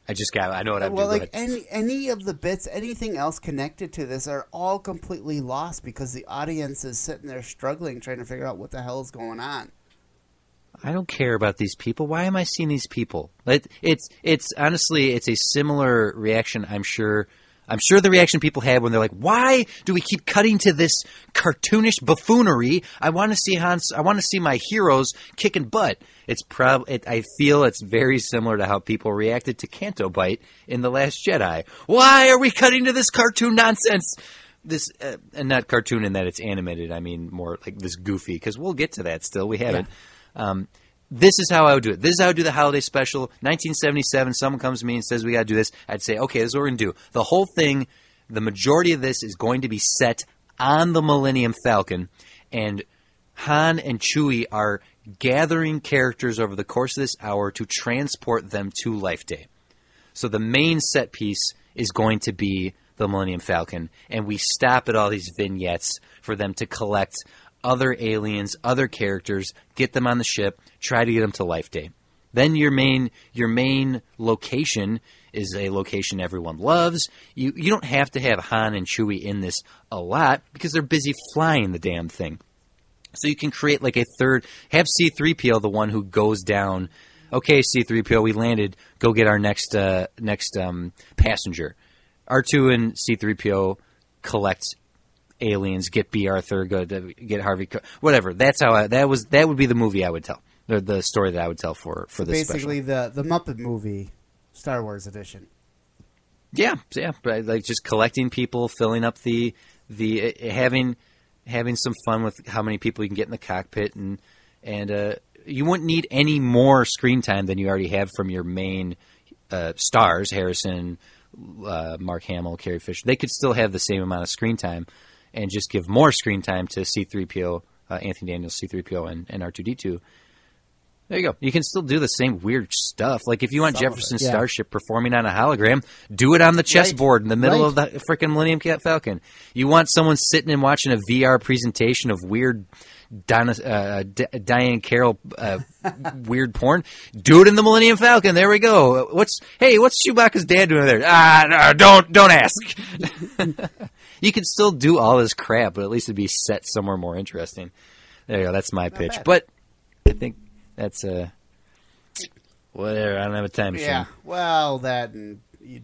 I just got it I know what I'm well, doing like any any of the bits, anything else connected to this are all completely lost because the audience is sitting there struggling, trying to figure out what the hell is going on. I don't care about these people why am I seeing these people it, it's it's honestly it's a similar reaction I'm sure I'm sure the reaction people had when they're like why do we keep cutting to this cartoonish buffoonery I want to see Hans I want to see my heroes kicking butt it's prob it, I feel it's very similar to how people reacted to Canto Bight in the Last Jedi why are we cutting to this cartoon nonsense this uh, and not cartoon in that it's animated. I mean more like this goofy because we'll get to that. Still, we haven't. Um, this is how I would do it. This is how I would do the holiday special. 1977. Someone comes to me and says we got to do this. I'd say, okay, this is what we're gonna do. The whole thing, the majority of this is going to be set on the Millennium Falcon, and Han and Chewie are gathering characters over the course of this hour to transport them to Life Day. So the main set piece is going to be the Millennium Falcon, and we stop at all these vignettes for them to collect other aliens, other characters, get them on the ship, try to get them to Life Day. Then your main your main location is a location everyone loves. You you don't have to have Han and Chewie in this a lot because they're busy flying the damn thing. So you can create like a third, have C3PO the one who goes down. Okay, C3PO, we landed. Go get our next uh, next um, passenger. R2 and C3PO collect aliens, get Bea Arthur, go to get Harvey, Co- whatever. That's how I, that was. That would be the movie I would tell, the, the story that I would tell for for this Basically, special. the the Muppet movie, Star Wars edition. Yeah, so yeah, but like just collecting people, filling up the the uh, having having some fun with how many people you can get in the cockpit, and and uh, you wouldn't need any more screen time than you already have from your main uh, stars, Harrison, uh, Mark Hamill, Carrie Fisher. They could still have the same amount of screen time, and just give more screen time to C-3PO, uh, Anthony Daniels, C-3PO, and, and R2D2. There you go. You can still do the same weird stuff. Like if you want Some Jefferson yeah. Starship performing on a hologram, do it on the chessboard in the middle Right. of the freaking Millennium Cat Falcon. You want someone sitting and watching a VR presentation of weird Donna, uh, D- Diahann Carroll uh, weird porn? Do it in the Millennium Falcon. There we go. What's hey? What's Chewbacca's dad doing there? Ah, no, don't don't ask. you could still do all this crap, but at least it'd be set somewhere more interesting. There you go. That's my pitch. bad. But I think that's uh whatever. I don't have a time machine. Yeah. Well, that and you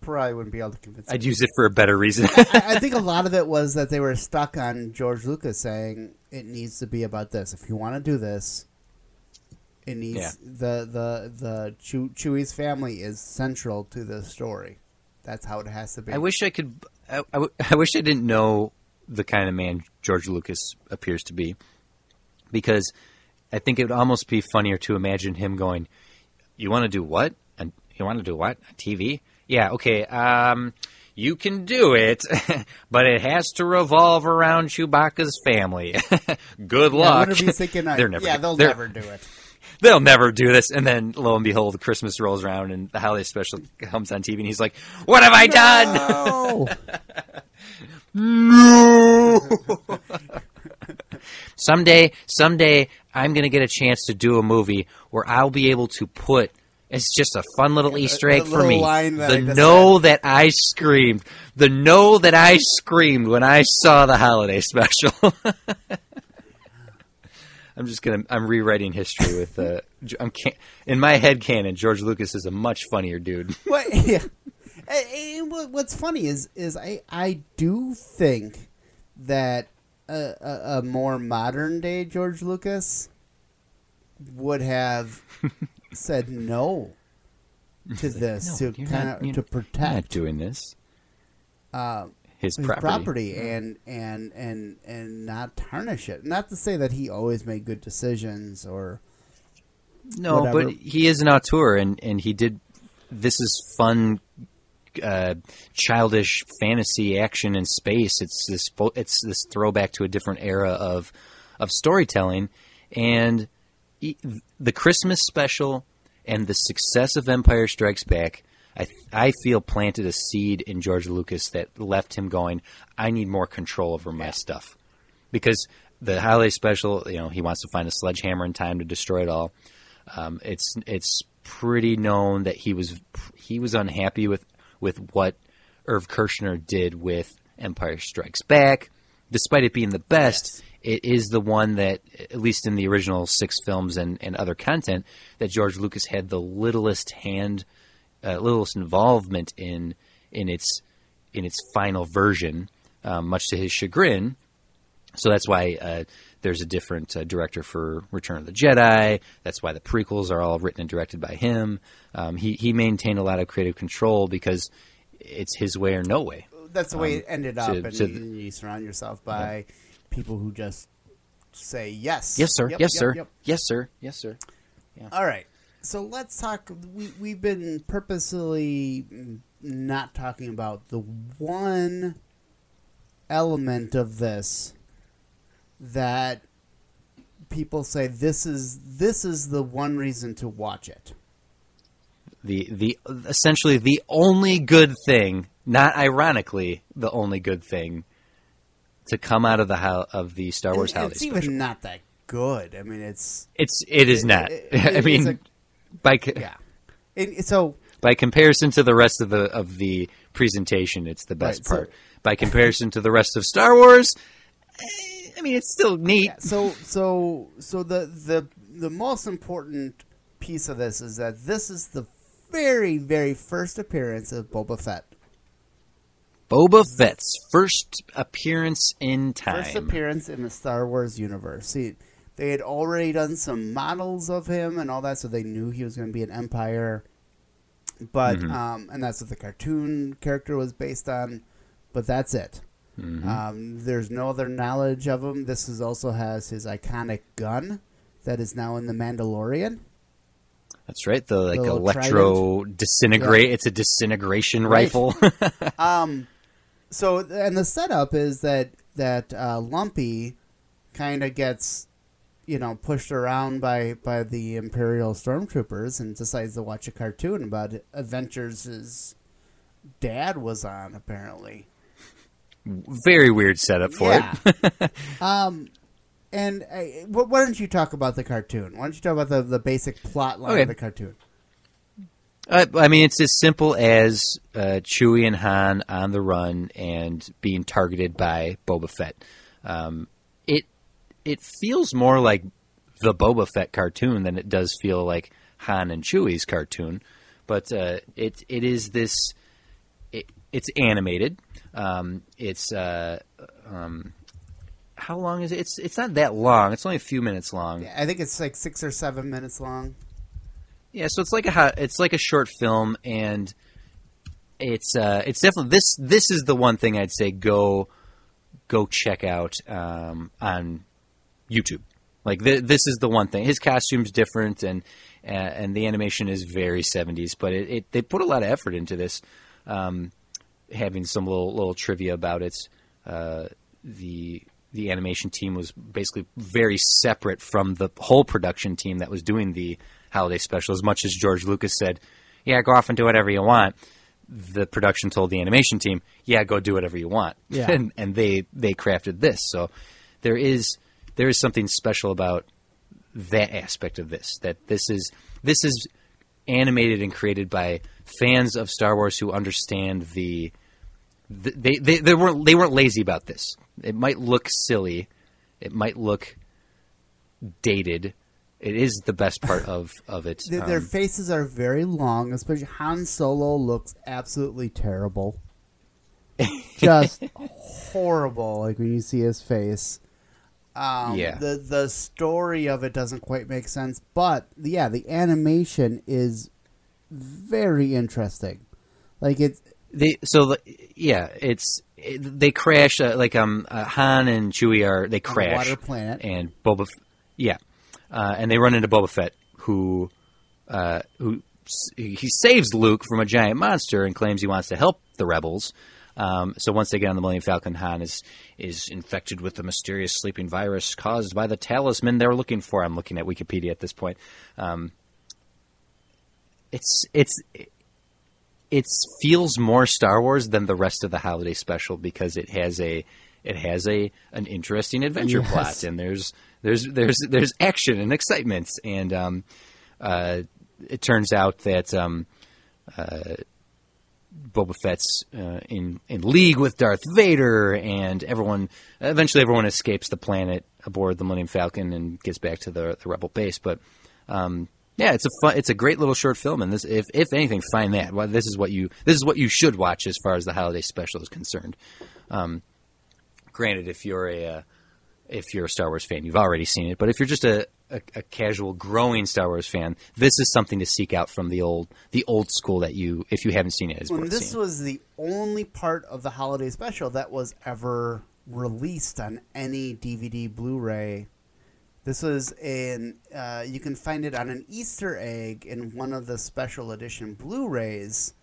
probably wouldn't be able to convince. I'd use it for a better reason. I, I think a lot of it was that they were stuck on George Lucas saying it needs to be about this. If you want to do this, it needs Yeah. the the the Chew, Chewie's family is central to the story. That's how it has to be. I wish I could. I, I w- I wish I didn't know the kind of man George Lucas appears to be, because I think it would almost be funnier to imagine him going, "You want to do what? And you want to do what? On TV? Yeah, okay. Um, you can do it, but it has to revolve around Chewbacca's family. Good Yeah, luck. wonder if thinking, uh, They're never. yeah, they'll never do it. They'll never do this. And then lo and behold, Christmas rolls around and the holiday special comes on TV, and he's like, "What have I done?" No! No. someday, someday, I'm going to get a chance to do a movie where I'll be able to put. It's just a fun little Easter egg a for me. line that The no that I screamed, the no that I screamed when I saw the holiday special. I'm just gonna. I'm rewriting history with. Uh, I'm can in my head canon. George Lucas is a much funnier dude. What? Yeah. What's funny is is I I do think that a, a, a more modern day George Lucas would have said no to this No, to kind not- of to not protect doing this. uh, His, his property. property, and and and and not tarnish it. Not to say that he always made good decisions or No, whatever. but he is an auteur, and and he did. This is fun, uh, childish fantasy action in space. It's this. It's this throwback to a different era of of storytelling, and the Christmas special and the success of Empire Strikes Back. I, I feel planted a seed in George Lucas that left him going. I need more control over my stuff because the holiday special, you know, he wants to find a sledgehammer in time to destroy it all. Um, it's it's pretty known that he was he was unhappy with with what Irv Kershner did with Empire Strikes Back, despite it being the best. It is the one that, at least in the original six films and, and other content, that George Lucas had the littlest hand, uh, littlest involvement in in its in its final version, um, much to his chagrin. So that's why uh, there's a different uh, director for Return of the Jedi. That's why the prequels are all written and directed by him. Um, he he maintained a lot of creative control because it's his way or no way. that's the way it ended up. Um, to- and, to and you surround yourself by people who just say yes, Yes, sir. Yep, yes, yep, sir. yep. Yes, sir. Yes, sir. All right. So let's talk. We we've been purposely not talking about the one element of this that people say this is this is the one reason to watch it. The the essentially the only good thing, not ironically, the only good thing to come out of the ho- of the Star Wars And holiday it's special. even not that good. I mean, it's It's it is it- not. it- I it is mean, by co- yeah. It, it- so by comparison to the rest of the of the presentation, it's the best Right, so- part. by comparison to the rest of Star Wars, eh, I mean, it's still neat. so so so the the the most important piece of this is that this is the very very first appearance of Boba Fett. Boba Fett's first appearance in time. First appearance in the Star Wars universe. See, they had already done some models of him and all that, so they knew he was going to be an Empire. But Mm-hmm. um, and that's what the cartoon character was based on. But that's it. Mm-hmm. Um, there's no other knowledge of him. This is also has his iconic gun that is now in the Mandalorian. That's right. The like The electro disintegrate. It's a disintegration Right. rifle. Um, so and the setup is that that uh, Lumpy kind of gets you know pushed around by by the Imperial stormtroopers and decides to watch a cartoon about adventures his dad was on apparently. Very weird setup for it. um, and uh, why don't you talk about the cartoon? Why don't you talk about the the basic plot line Okay. of the cartoon? Uh, I mean, it's as simple as uh, Chewie and Han on the run and being targeted by Boba Fett. Um, it feels more like the Boba Fett cartoon than it does feel like Han and Chewie's cartoon. But uh, it it is this. It, it's animated. Um, it's uh, um, how long is it? It's it's not that long. It's only a few minutes long. Yeah, I think it's like six or seven minutes long. Yeah, so it's like a it's like a short film, and it's uh, it's definitely this this is the one thing I'd say go go check out um, on YouTube. Like th- this is the one thing. His costume's different, and uh, and the animation is very seventies, but it, it they put a lot of effort into this. Um, having some little little trivia about it, uh, the the animation team was basically very separate from the whole production team that was doing the holiday special. As much as George Lucas said, "Yeah, go off and do whatever you want," the production told the animation team, "Yeah, go do whatever you want." Yeah. and and they they crafted this. So there is there is something special about that aspect of this. That this is this is animated and created by fans of Star Wars who understand the. the they, they they weren't they weren't lazy about this. It might look silly, it might look dated. It is the best part of of it. Their, their Um, faces are very long, especially Han Solo looks absolutely terrible. Just horrible, like when you see his face. Um, Yeah. The the story of it doesn't quite make sense, but yeah, the animation is very interesting. Like it's they so the, yeah, it's it, they crash uh, like um uh, Han and Chewie are they crash water planet. and Boba F- yeah, uh, and they run into Boba Fett who uh, who he saves Luke from a giant monster and claims he wants to help the rebels. Um, so once they get on the Millennium Falcon, Han is is infected with the mysterious sleeping virus caused by the talisman they're looking for. I'm looking at Wikipedia at this point. Um, it's it's it feels more Star Wars than the rest of the holiday special because it has a it has a an interesting adventure Yes. plot and there's there's there's there's action and excitement and um, uh, it turns out that um, uh, Boba Fett's uh, in in league with Darth Vader and everyone eventually everyone escapes the planet aboard the Millennium Falcon and gets back to the, the Rebel base but um, yeah, it's a fun, it's a great little short film, and this, if if anything, find that. Well, this is what you this is what you should watch as far as the holiday special is concerned. Um, granted, if you're a uh, if you're a Star Wars fan, you've already seen it. But if you're just a, a, a casual, growing Star Wars fan, this is something to seek out from the old the old school that you if you haven't seen it is when this seeing. was the only part of the holiday special that was ever released on any DVD Blu-ray. This was in uh, you can find it on an Easter egg in one of the special edition Blu-rays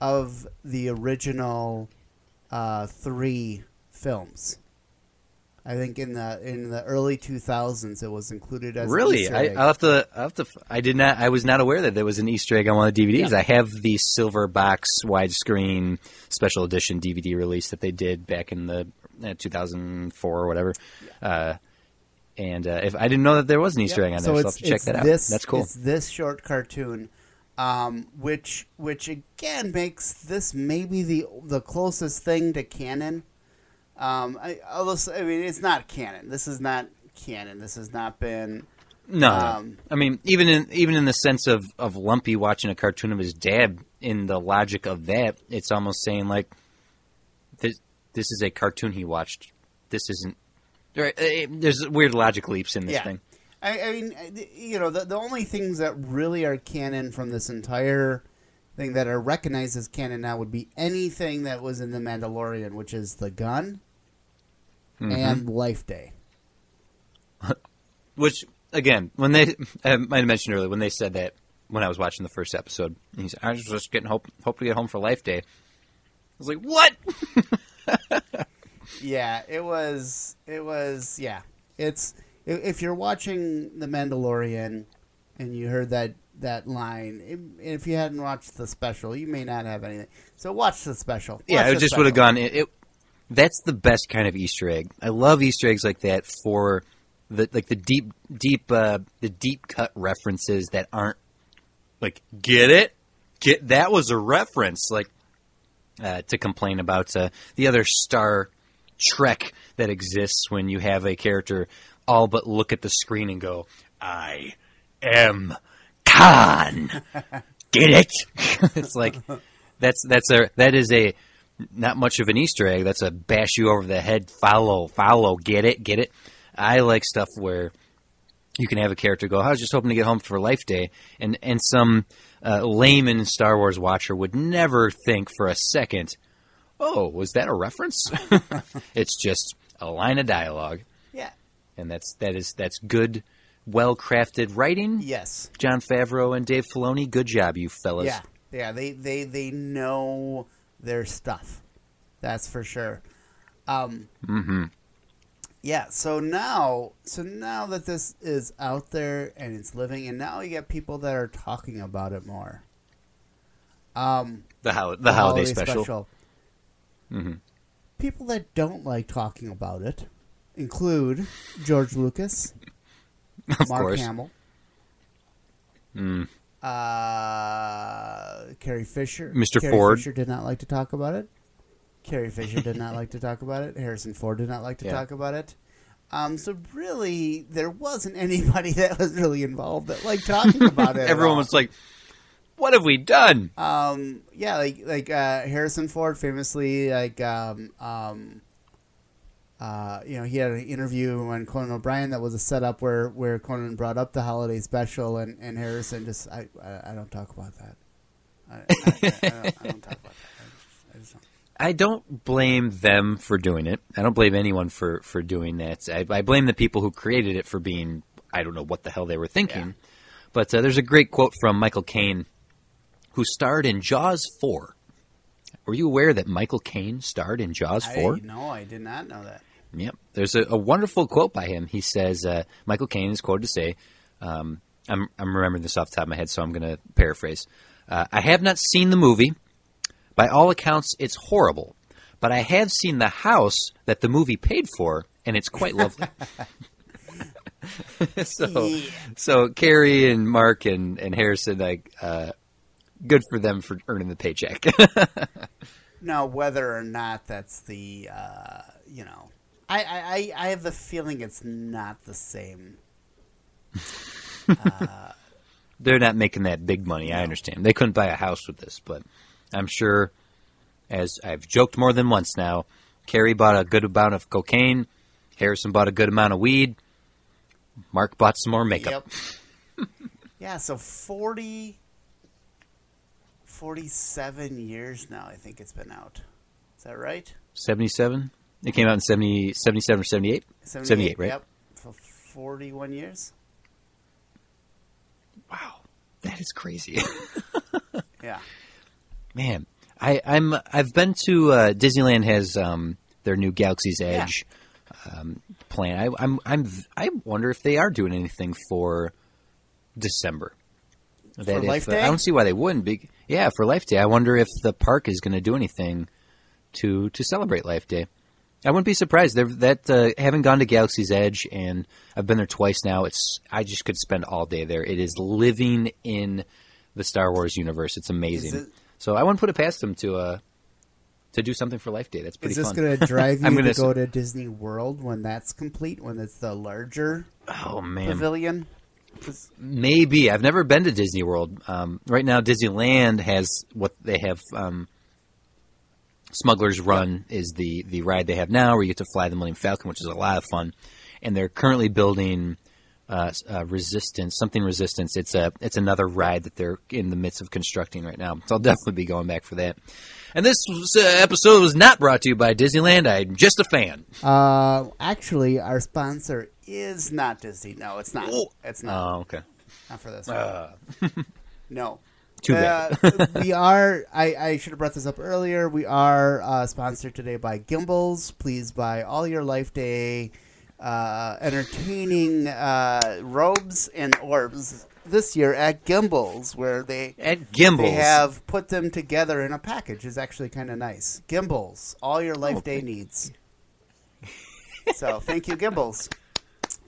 of the original uh, three films. I think in the in the early 2000s it was included as an Really, I, egg. I'll have to. I'll have to. I did not. I was not aware that there was an Easter egg on one of the DVDs. Yeah. I have the silver box widescreen special edition DVD release that they did back in the uh, 2004 or whatever. Uh, and uh, if I didn't know that there was an Easter egg on there, so I'll have to check that out. That's cool. It's this short cartoon, um, which which again makes this maybe the the closest thing to canon. Um, I, I mean, it's not canon. This is not canon. This has not been. No, um, I mean, even in even in the sense of of Lumpy watching a cartoon of his dad, in the logic of that, it's almost saying like, this this is a cartoon he watched. This isn't. Right, eh, There's weird logic leaps in this Yeah. thing. I, I mean, you know, the the only things that really are canon from this entire thing that are recognized as canon now would be anything that was in the Mandalorian, which is the gun Mm-hmm. and Life Day. Which again, when they I might have mentioned earlier when they said that when I was watching the first episode, he said, "I was just getting hope hope to get home for Life Day." I was like, "What?" Yeah, it was. It was. Yeah, it's. If, you're watching The Mandalorian, and you heard that that line, if- you hadn't watched the special, you may not have anything. So watch the special. Yeah, it just would have gone. It, it that's the best kind of Easter egg. I love Easter eggs like that for the like the deep, deep, uh, the deep cut references that aren't like get it, get that was a reference. Like uh, to complain about uh, the other Star Trek that exists when you have a character all but look at the screen and go, "I am Khan." Get it? it's like that's that's a that is a not much of an Easter egg. That's a bash you over the head. Follow, follow. Get it, get it. I like stuff where you can have a character go, "I was just hoping to get home for Life Day," and and some uh, layman Star Wars watcher would never think for a second, "Oh, was that a reference?" it's just a line of dialogue, Yeah. and that's that is that's good, well crafted writing. Yes. Jon Favreau and Dave Filoni, good job, you fellas. Yeah. Yeah. They they they know their stuff. That's for sure. Um, Mm-hmm. yeah. So now, so now that this is out there and it's living, and now you get people that are talking about it more. Um, The, hol- the holiday, special. Mhm. People that don't like talking about it, include George Lucas, Of Mark course. Hamill, Mm. Uh, Carrie Fisher. Mr. Carrie Ford. Fisher did not like to talk about it. Carrie Fisher did not like to talk about it. Harrison Ford did not like to Yeah. talk about it. Um, so really, there wasn't anybody that was really involved that liked talking about it. Everyone was like, "What have we done?" Um, yeah, like like uh, Harrison Ford famously like um, um, uh, you know he had an interview on Conan O'Brien that was a setup where where Conan brought up the holiday special and, and Harrison just I, I I don't talk about that. I, I, I, don't, I don't talk about that. I just, just don't. I don't blame them for doing it. I don't blame anyone for, for doing that. I, I blame the people who created it for being, I don't know what the hell they were thinking. But uh, there's a great quote from Michael Caine, who starred in Jaws 4. Were you aware that Michael Caine starred in Jaws 4? No, I did not know that. Yep. There's a, a wonderful quote by him. He says, uh, Michael Caine is quoted to say, um, I'm, I'm remembering this off the top of my head, so I'm going to paraphrase. Uh, I have not seen the movie. By all accounts, it's horrible. But I have seen the house that the movie paid for, and it's quite lovely. so, Yeah. so Carrie and Mark and, and Harrison, like, uh, good for them for earning the paycheck. Now, whether or not that's the, uh, you know, I, I, I- have the feeling it's not the same. they're not making that big money. I understand. They couldn't buy a house with this, but I'm sure, as I've joked more than once now, Carrie bought a good amount of cocaine. Harrison bought a good amount of weed. Mark bought some more makeup. Yep. yeah, so 40, 47 years now, I think it's been out. Is that right? 77? It came out in 70, 77 or 78? 78, right? Yep. For 41 years? Wow. That is crazy. Yeah. Man, I, I'm I've been to uh, Disneyland has um, their new Galaxy's Edge um, plan. I, I'm I'm I wonder if they are doing anything for December. That if, Life uh, Day? I don't see why they wouldn't be. Yeah, for Life Day. I wonder if the park is going to do anything to to celebrate Life Day. I wouldn't be surprised. They're, that uh, having gone to Galaxy's Edge and I've been there twice now. It's I just could spend all day there. It is living in the Star Wars universe. It's amazing. It- so I wouldn't put it past them to uh to do something for Life Day. That's pretty Is this fun. going to drive I'm gonna to go to Disney World when that's complete, when it's the larger oh man, pavilion? 'Cause- maybe I've never been to Disney World. Um, right now, Disneyland has what they have. Um, Smuggler's Run is the the ride they have now, where you get to fly the Millennium Falcon, which is a lot of fun. And they're currently building uh, uh, Resistance, something Resistance. It's a it's another ride that they're in the midst of constructing right now. So I'll definitely be going back for that. And this uh, episode was not brought to you by Disneyland. I'm just a fan. Uh, actually, our sponsor is not Disney. No, it's not. Oh. It's not. Oh, okay. Not for this. one. Uh, no. Too Uh, we are. I, I should have brought this up earlier. We are uh, sponsored today by Gimbels. Please buy all your Life Day uh, entertaining uh, robes and orbs this year at Gimbels, where they at Gimbels. they have put them together in a package. is actually kind of nice. Gimbels, all your Life Oh, Day needs. so thank you, Gimbels,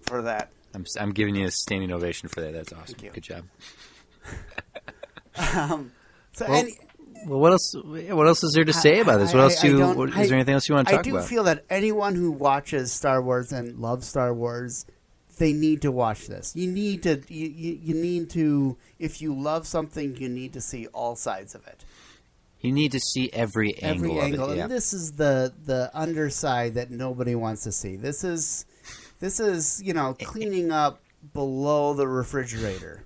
for that. I'm, I'm giving you a standing ovation for that. That's awesome. Good job. Um, so Well, any, Well, what else? What else is there to say about this? What I- else do? You, don't- what, is I- there anything else you want to talk about? I do about? feel that anyone who watches Star Wars and loves Star Wars, they need to watch this. You need to. You, you, you need to. If you love something, you need to see all sides of it. you need to see every angle Every angle. of it. Yeah. And this is the the underside that nobody wants to see. This is this is you know eh, eh. cleaning up below the refrigerator.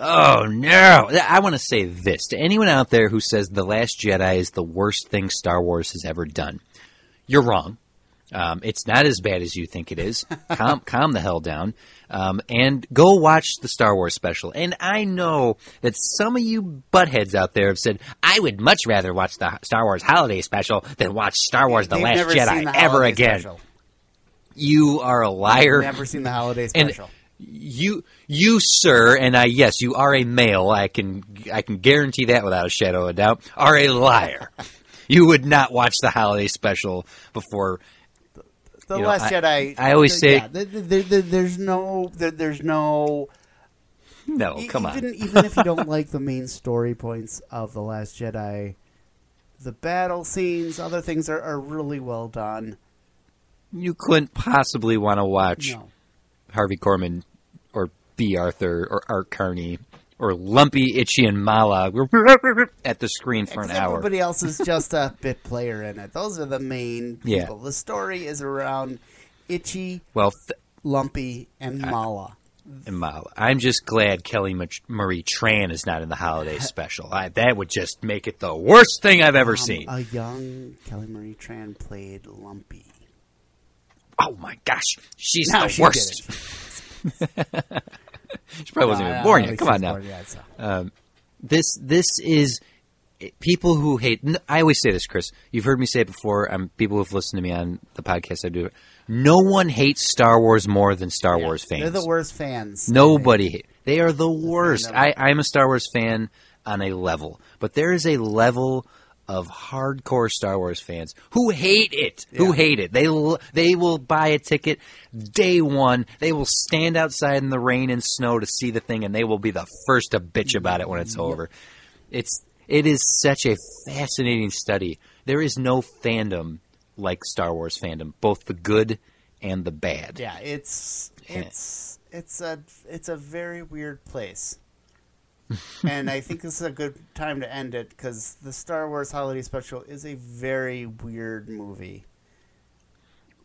Oh no! I want to say this to anyone out there who says the Last Jedi is the worst thing Star Wars has ever done. You're wrong. Um, it's not as bad as you think it is. calm, calm the hell down, um, and go watch the Star Wars special. And I know that some of you buttheads out there have said, "I would much rather watch the Star Wars Holiday Special than watch Star Wars: The They've Last Jedi the ever again." Special. You are a liar. I've Never seen the holiday And- special. You, you, sir, and I, yes, you are a male. I can, I can guarantee that without a shadow of a doubt. Are a liar. you would not watch the holiday special before The You know, Last I- Jedi. I always say- yeah, there, there, there- there's no, there, there's no. No, come even, on. even if you don't like the main story points of the Last Jedi, the battle scenes, other things are, are really well done. You couldn't possibly want to watch No. Harvey Korman or Bea Arthur or Art Carney or Lumpy, Itchy, and Malla at the screen for an hour. Everybody else is just a bit player in it. Those are the main Yeah. people. The story is around Itchy, Well, th- Lumpy, and Malla. and Malla. I'm just glad Kelly Marie Tran is not in the holiday special. I, that would just make it the worst thing I've ever Um, seen. A young Kelly Marie Tran played Lumpy. Oh my gosh, she's Now the she worst. she probably wasn't even born yet. Come on now. born yet, so. Um, this this is people who hate. I always say this, Chris. You've heard me say it before. Um, people who've listened to me on the podcast I do. No one hates Star Wars more than Star Wars fans. They're the worst fans. Nobody. hate- They are the worst. I, I'm a Star Wars fan on a level, but there is a level of hardcore Star Wars fans who hate it. Who Yeah. hate it. They they will buy a ticket day one. They will stand outside in the rain and snow to see the thing, and they will be the first to bitch about it when it's over. It's it is such a fascinating study. There is no fandom like Star Wars fandom, both the good and the bad. Yeah, it's eh. it's it's a it's a very weird place. And I think this is a good time to end it because the Star Wars Holiday Special is a very weird movie.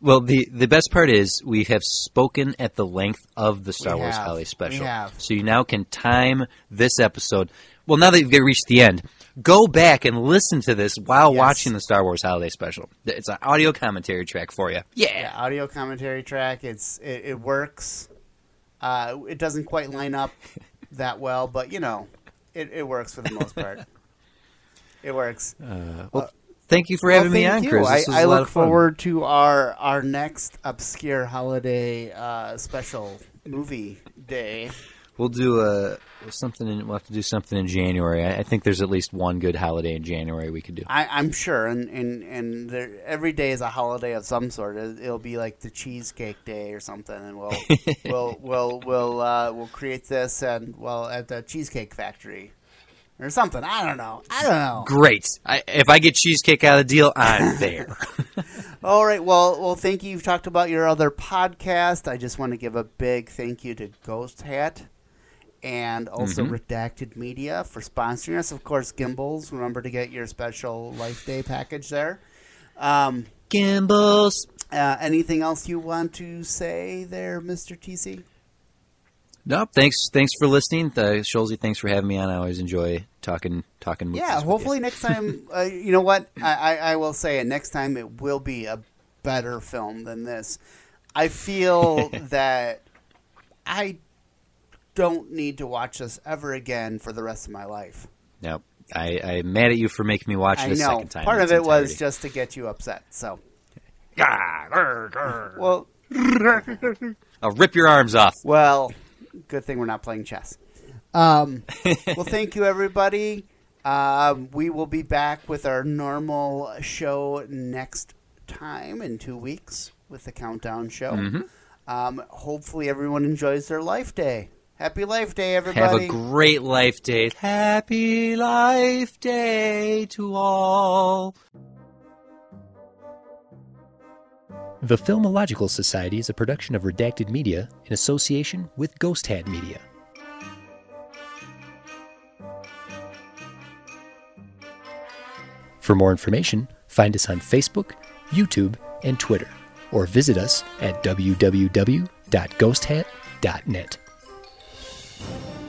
Well, the the best part is we have spoken at the length of the Star We Wars have. Holiday We Special, have. so you now can time this episode. Well, now that you've reached the end, go back and listen to this while Yes. watching the Star Wars Holiday Special. It's an audio commentary track for you. Yeah, Yeah, audio commentary track. It's it, it works. Uh, it doesn't quite line up that well, but you know, it, it works for the most part. it works. well, thank you for having Well, me on, you. Chris. I, This was I a lot look forward to our our next obscure holiday uh, special movie day. We'll do a something. In, we'll have to do something in January. I, I think there's at least one good holiday in January we could do. I, I'm sure, and and and there, every day is a holiday of some sort. It, it'll be like the cheesecake day or something, and we'll we'll we'll we'll uh, we'll create this and well at the cheesecake factory or something. I don't know. I don't know. Great. I, if I get cheesecake out of the deal, I'm there. All right. Well, well, thank you. You've talked about your other podcast. I just want to give a big thank you to Ghost Hat and also Redacted Media for sponsoring us. Of course, Gimbels. Remember to get your special Life Day package there. Um, Gimbels. uh, anything else you want to say there, Mister TC? No, thanks. Thanks for listening, uh, Schulze. Thanks for having me on. I always enjoy talking talking. Yeah. Hopefully next time. Uh, you know what? I, I, I will say it. Next time it will be a better film than this. I feel that I don't need to watch this ever again for the rest of my life. No, I, I'm mad at you for making me watch it a know. second time. Part of it was just to get you upset. So, well, I'll rip your arms off. well, good thing we're not playing chess. Um, well, thank you, everybody. Um, we will be back with our normal show next time in two weeks with the countdown show. Mm-hmm. Um, hopefully, everyone enjoys their Life Day. Happy Life Day, everybody. Have a great life day. Happy life day to all. The Filmological Society is a production of Redacted Media in association with Ghost Hat Media. For more information, find us on Facebook, YouTube, and Twitter, or visit us at www.ghosthat.net you